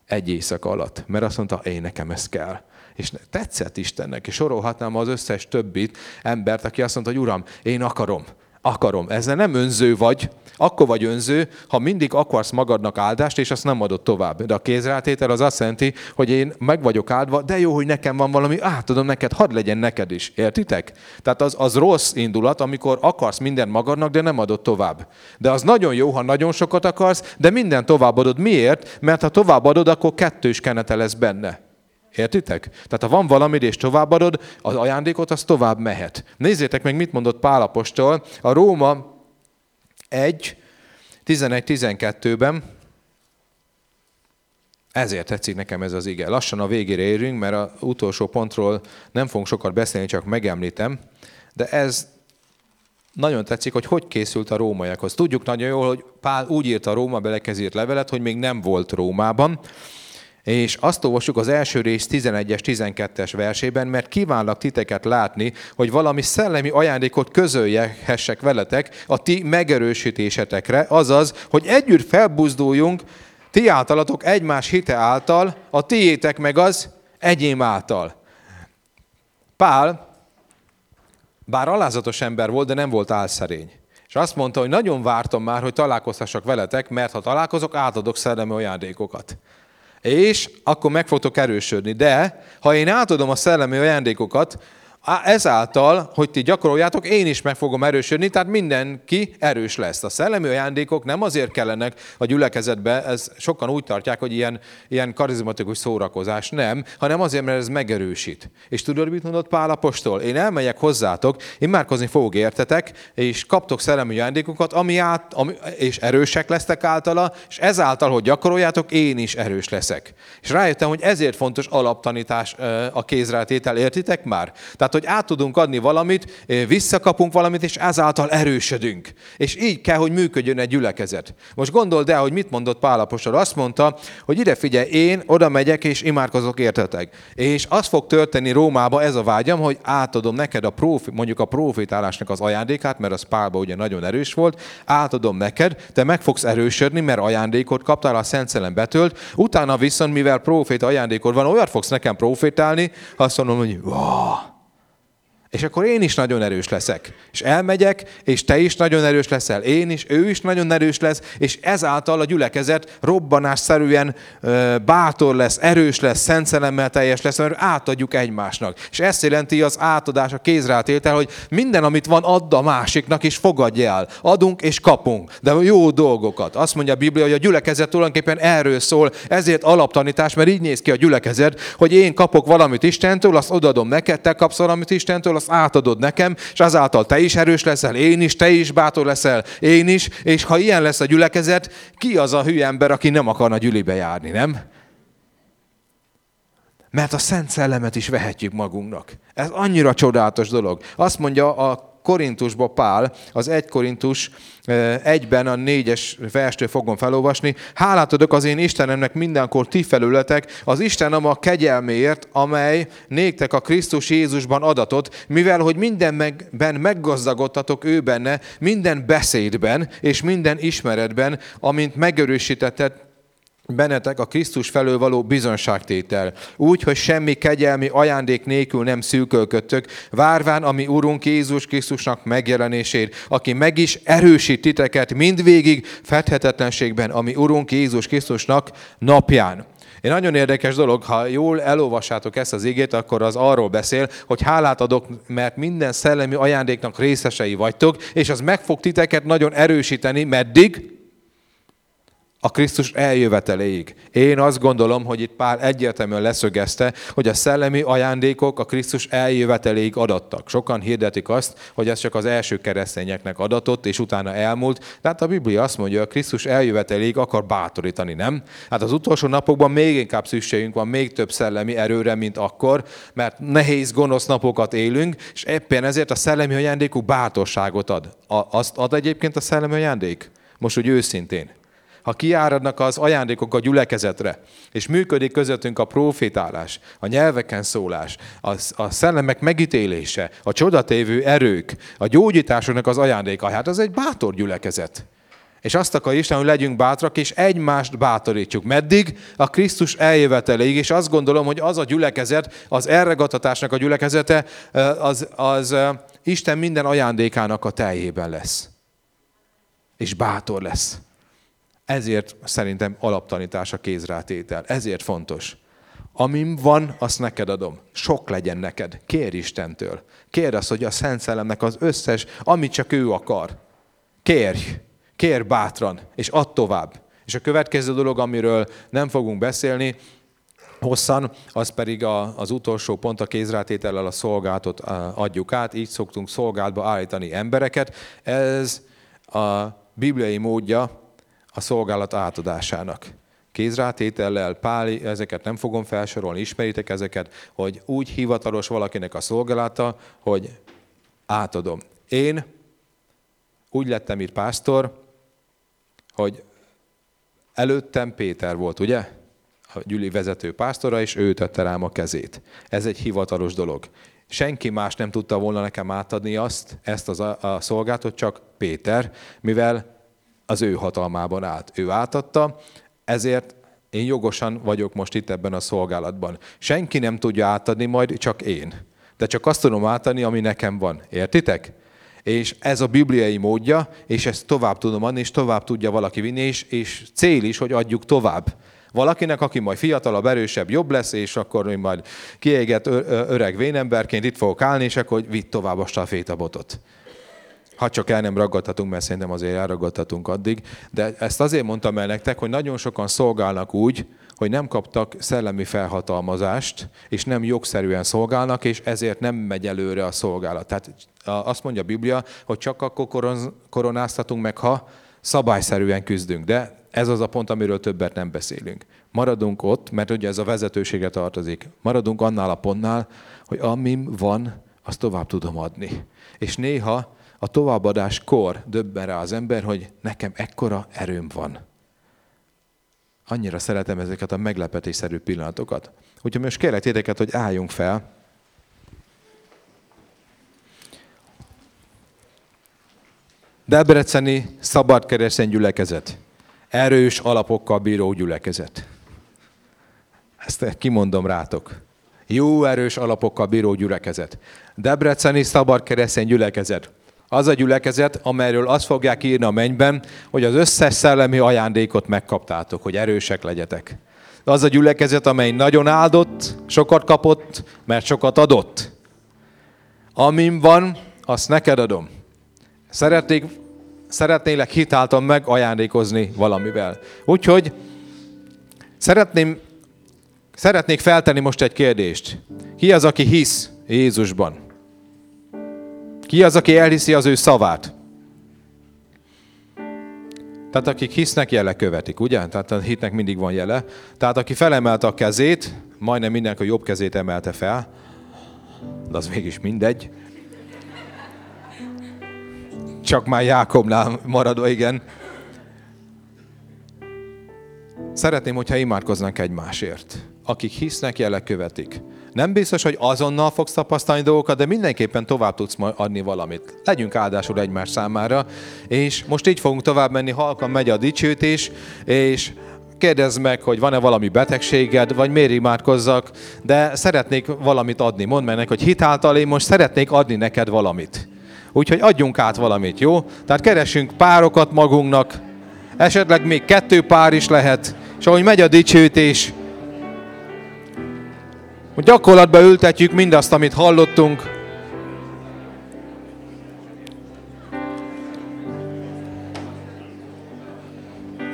Egy éjszaka alatt. Mert azt mondta, én nekem ez kell. És tetszett Istennek, és sorolhatnám az összes többit embert, aki azt mondta, hogy Uram, én akarom akarom. Ezzel nem önző vagy, akkor vagy önző, ha mindig akarsz magadnak áldást, és azt nem adod tovább. De a kézrátétel az azt jelenti, hogy én meg vagyok áldva, de jó, hogy nekem van valami, átadom neked, hadd legyen neked is. Értitek? Tehát az, az rossz indulat, amikor akarsz minden magadnak, de nem adod tovább. De az nagyon jó, ha nagyon sokat akarsz, de minden továbbadod. Miért? Mert ha továbbadod, akkor kettős kenete lesz benne. Értitek? Tehát ha van valamit és továbbadod, az ajándékot az tovább mehet. Nézzétek meg, mit mondott Pálapostól a Róma 1, 11-12-ben. Ezért tetszik nekem ez az ige. Lassan a végére érünk, mert az utolsó pontról nem fogunk sokat beszélni, csak megemlítem. De ez nagyon tetszik, hogy hogy készült a rómaiakhoz. Tudjuk nagyon jól, hogy Pál úgy írt a Róma belekezírt levelet, hogy még nem volt Rómában, és azt olvassuk az első rész 11-es, 12-es versében, mert kívánlak titeket látni, hogy valami szellemi ajándékot közöljehessek veletek a ti megerősítésetekre, azaz, hogy együtt felbuzduljunk ti általatok egymás hite által, a tiétek meg az egyém által. Pál, bár alázatos ember volt, de nem volt álszerény. És azt mondta, hogy nagyon vártam már, hogy találkozhassak veletek, mert ha találkozok, átadok szellemi ajándékokat és akkor meg fogtok erősödni. De ha én átadom a szellemi ajándékokat, ezáltal, hogy ti gyakoroljátok, én is meg fogom erősödni, tehát mindenki erős lesz. A szellemi ajándékok nem azért kellenek a gyülekezetbe, ez sokan úgy tartják, hogy ilyen, ilyen karizmatikus szórakozás, nem, hanem azért, mert ez megerősít. És tudod, mit mondott Pál Apostol? Én elmegyek hozzátok, imádkozni fogok értetek, és kaptok szellemi ajándékokat, ami át, ami, és erősek lesztek általa, és ezáltal, hogy gyakoroljátok, én is erős leszek. És rájöttem, hogy ezért fontos alaptanítás a kézrátétel, értitek már? Tehát, hogy át tudunk adni valamit, visszakapunk valamit, és ezáltal erősödünk. És így kell, hogy működjön egy gyülekezet. Most gondold el, hogy mit mondott Pálapostól. Azt mondta, hogy ide figyelj, én oda megyek, és imádkozok értetek. És az fog történni Rómába, ez a vágyam, hogy átadom neked a profi, mondjuk a profitálásnak az ajándékát, mert az Pálba ugye nagyon erős volt, átadom neked, te meg fogsz erősödni, mert ajándékot kaptál, a Szent Szellem betölt, utána viszont, mivel profét ajándékod van, olyat fogsz nekem profétálni, azt mondom, hogy wow, és akkor én is nagyon erős leszek. És elmegyek, és te is nagyon erős leszel, én is, ő is nagyon erős lesz, és ezáltal a gyülekezet robbanásszerűen bátor lesz, erős lesz, szentszeremmel teljes lesz, mert átadjuk egymásnak. És ezt jelenti az átadás, a kézrátétel, hogy minden, amit van, add a másiknak, és fogadj el. Adunk és kapunk, de jó dolgokat. Azt mondja a Biblia, hogy a gyülekezet tulajdonképpen erről szól, ezért alaptanítás, mert így néz ki a gyülekezet, hogy én kapok valamit Istentől, azt odaadom neked, te kapsz valamit Istentől, azt átadod nekem, és azáltal te is erős leszel, én is, te is bátor leszel, én is, és ha ilyen lesz a gyülekezet, ki az a hülye ember, aki nem akarna gyülibe járni, nem? Mert a Szent Szellemet is vehetjük magunknak. Ez annyira csodálatos dolog. Azt mondja a Korintusba Pál, az 1 Korintus egyben a négyes verstől fogom felolvasni. Hálát adok az én Istenemnek mindenkor ti felületek, az Istenem a kegyelméért, amely néktek a Krisztus Jézusban adatot, mivel hogy mindenben meggazdagodtatok ő benne, minden beszédben és minden ismeretben, amint megerősítetted bennetek a Krisztus felől való bizonságtétel. Úgy, hogy semmi kegyelmi ajándék nélkül nem szűkölködtök, várván, ami Urunk Jézus Krisztusnak megjelenését, aki meg is erősít titeket mindvégig fedhetetlenségben, ami Urunk Jézus Krisztusnak napján. Egy nagyon érdekes dolog, ha jól elolvassátok ezt az igét, akkor az arról beszél, hogy hálát adok, mert minden szellemi ajándéknak részesei vagytok, és az meg fog titeket nagyon erősíteni, meddig? A Krisztus eljöveteléig. Én azt gondolom, hogy itt Pál egyértelműen leszögezte, hogy a szellemi ajándékok a Krisztus eljöveteléig adattak. Sokan hirdetik azt, hogy ez csak az első keresztényeknek adatott, és utána elmúlt. Tehát a Biblia azt mondja, hogy a Krisztus eljöveteléig akar bátorítani, nem? Hát az utolsó napokban még inkább szükségünk van még több szellemi erőre, mint akkor, mert nehéz, gonosz napokat élünk, és éppen ezért a szellemi ajándékú bátorságot ad. azt ad egyébként a szellemi ajándék? Most úgy őszintén ha kiáradnak az ajándékok a gyülekezetre, és működik közöttünk a profétálás, a nyelveken szólás, a, a szellemek megítélése, a csodatévő erők, a gyógyításoknak az ajándéka, hát az egy bátor gyülekezet. És azt akar Isten, hogy legyünk bátrak, és egymást bátorítsuk. Meddig? A Krisztus eljöveteléig. És azt gondolom, hogy az a gyülekezet, az elregatatásnak a gyülekezete, az, az Isten minden ajándékának a teljében lesz. És bátor lesz. Ezért szerintem alaptanítás a kézrátétel. Ezért fontos. Amim van, azt neked adom. Sok legyen neked. Kér Istentől. Kér azt, hogy a Szent Szellemnek az összes, amit csak ő akar. Kérj. Kér bátran, és add tovább. És a következő dolog, amiről nem fogunk beszélni, hosszan, az pedig a, az utolsó pont a kézrátétellel a szolgálatot adjuk át, így szoktunk szolgálatba állítani embereket. Ez a bibliai módja a szolgálat átadásának. Kézrátétellel, páli, ezeket nem fogom felsorolni, ismeritek ezeket, hogy úgy hivatalos valakinek a szolgálata, hogy átadom. Én úgy lettem itt pásztor, hogy előttem Péter volt, ugye? A gyüli vezető pásztora, és ő tette rám a kezét. Ez egy hivatalos dolog. Senki más nem tudta volna nekem átadni azt, ezt az a, a szolgálatot, csak Péter, mivel az ő hatalmában állt. Ő átadta, ezért én jogosan vagyok most itt ebben a szolgálatban. Senki nem tudja átadni, majd csak én. De csak azt tudom átadni, ami nekem van. Értitek? És ez a bibliai módja, és ezt tovább tudom adni, és tovább tudja valaki vinni, és, és cél is, hogy adjuk tovább. Valakinek, aki majd fiatalabb, erősebb, jobb lesz, és akkor majd kiégett öreg vénemberként itt fogok állni, és akkor vitt tovább a stafétabotot. Ha csak el nem ragadhatunk, mert szerintem azért elragadhatunk addig. De ezt azért mondtam el nektek, hogy nagyon sokan szolgálnak úgy, hogy nem kaptak szellemi felhatalmazást, és nem jogszerűen szolgálnak, és ezért nem megy előre a szolgálat. Tehát azt mondja a Biblia, hogy csak akkor koronáztatunk meg, ha szabályszerűen küzdünk. De ez az a pont, amiről többet nem beszélünk. Maradunk ott, mert ugye ez a vezetősége tartozik. Maradunk annál a pontnál, hogy amim van, azt tovább tudom adni. És néha a továbbadáskor döbben rá az ember, hogy nekem ekkora erőm van. Annyira szeretem ezeket a meglepetésszerű pillanatokat. Úgyhogy most kérlek titeket, hogy álljunk fel. Debreceni szabadkeresztény gyülekezet. Erős alapokkal bíró gyülekezet. Ezt kimondom rátok. Jó erős alapokkal bíró gyülekezet. Debreceni szabadkeresztény gyülekezet. Az a gyülekezet, amelyről azt fogják írni a mennyben, hogy az összes szellemi ajándékot megkaptátok, hogy erősek legyetek. Az a gyülekezet, amely nagyon áldott, sokat kapott, mert sokat adott. Amim van, azt neked adom. Szeretnék, szeretnélek hitáltan meg ajándékozni valamivel. Úgyhogy szeretném, szeretnék feltenni most egy kérdést. Ki az, aki hisz Jézusban? Ki az, aki elhiszi az ő szavát? Tehát akik hisznek, jele követik, ugye? Tehát a hitnek mindig van jele. Tehát aki felemelte a kezét, majdnem mindenki a jobb kezét emelte fel, de az mégis mindegy. Csak már Jákobnál maradó, igen. Szeretném, hogyha imádkoznánk egymásért. Akik hisznek, jele követik. Nem biztos, hogy azonnal fogsz tapasztalni dolgokat, de mindenképpen tovább tudsz adni valamit. Legyünk áldásul egymás számára, és most így fogunk tovább menni, halkan megy a dicsőtés, és kérdezd meg, hogy van-e valami betegséged, vagy miért imádkozzak, de szeretnék valamit adni. Mondd meg neki, hogy hitáltal én most szeretnék adni neked valamit. Úgyhogy adjunk át valamit, jó? Tehát keresünk párokat magunknak, esetleg még kettő pár is lehet, és ahogy megy a dicsőtés, hogy gyakorlatba ültetjük mindazt, amit hallottunk.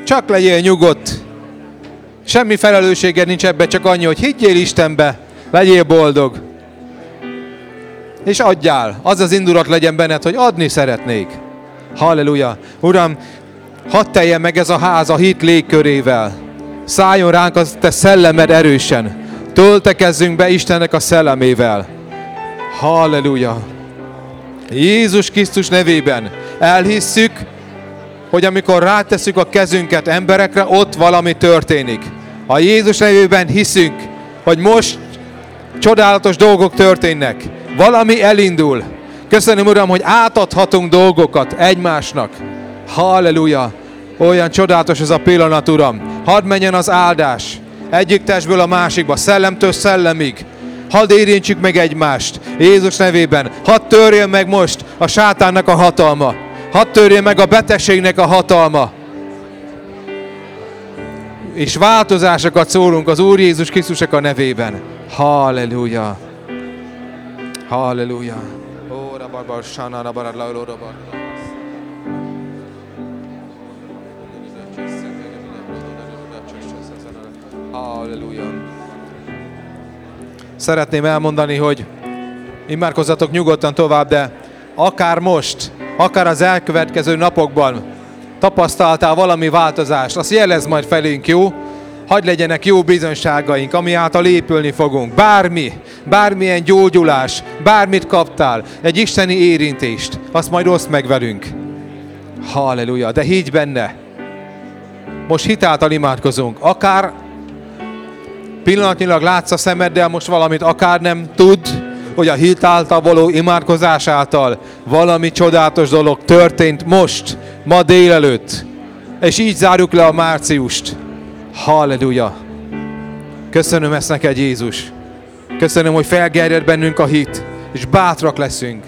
Csak legyél nyugodt. Semmi felelősséged nincs ebbe, csak annyi, hogy higgyél Istenbe, legyél boldog. És adjál. Az az indulat legyen benned, hogy adni szeretnék. Halleluja. Uram, hadd teljen meg ez a ház a hit légkörével. Szálljon ránk az te szellemed erősen. Töltekezzünk be Istennek a szellemével. Halleluja! Jézus Krisztus nevében elhisszük, hogy amikor ráteszük a kezünket emberekre, ott valami történik. A Jézus nevében hiszünk, hogy most csodálatos dolgok történnek. Valami elindul. Köszönöm, Uram, hogy átadhatunk dolgokat egymásnak. Halleluja! Olyan csodálatos ez a pillanat, Uram. Hadd menjen az áldás egyik testből a másikba, szellemtől szellemig. Hadd érintsük meg egymást, Jézus nevében. Hadd törjön meg most a sátánnak a hatalma. Hadd törjön meg a betegségnek a hatalma. És változásokat szólunk az Úr Jézus Krisztusnak a nevében. Halleluja! Halleluja! Ó, rabarbar, sanana, barad, Halleluja. Szeretném elmondani, hogy imádkozzatok nyugodtan tovább, de akár most, akár az elkövetkező napokban tapasztaltál valami változást, azt jelez majd felénk, jó? Hagy legyenek jó bizonyságaink, ami által épülni fogunk. Bármi, bármilyen gyógyulás, bármit kaptál, egy isteni érintést, azt majd oszd meg velünk. Halleluja, de higgy benne. Most hitáltal imádkozunk. Akár pillanatnyilag látsz a szemeddel most valamit, akár nem tud, hogy a hit által való imádkozás által valami csodálatos dolog történt most, ma délelőtt. És így zárjuk le a márciust. Halleluja! Köszönöm ezt neked, Jézus! Köszönöm, hogy felgerjed bennünk a hit, és bátrak leszünk.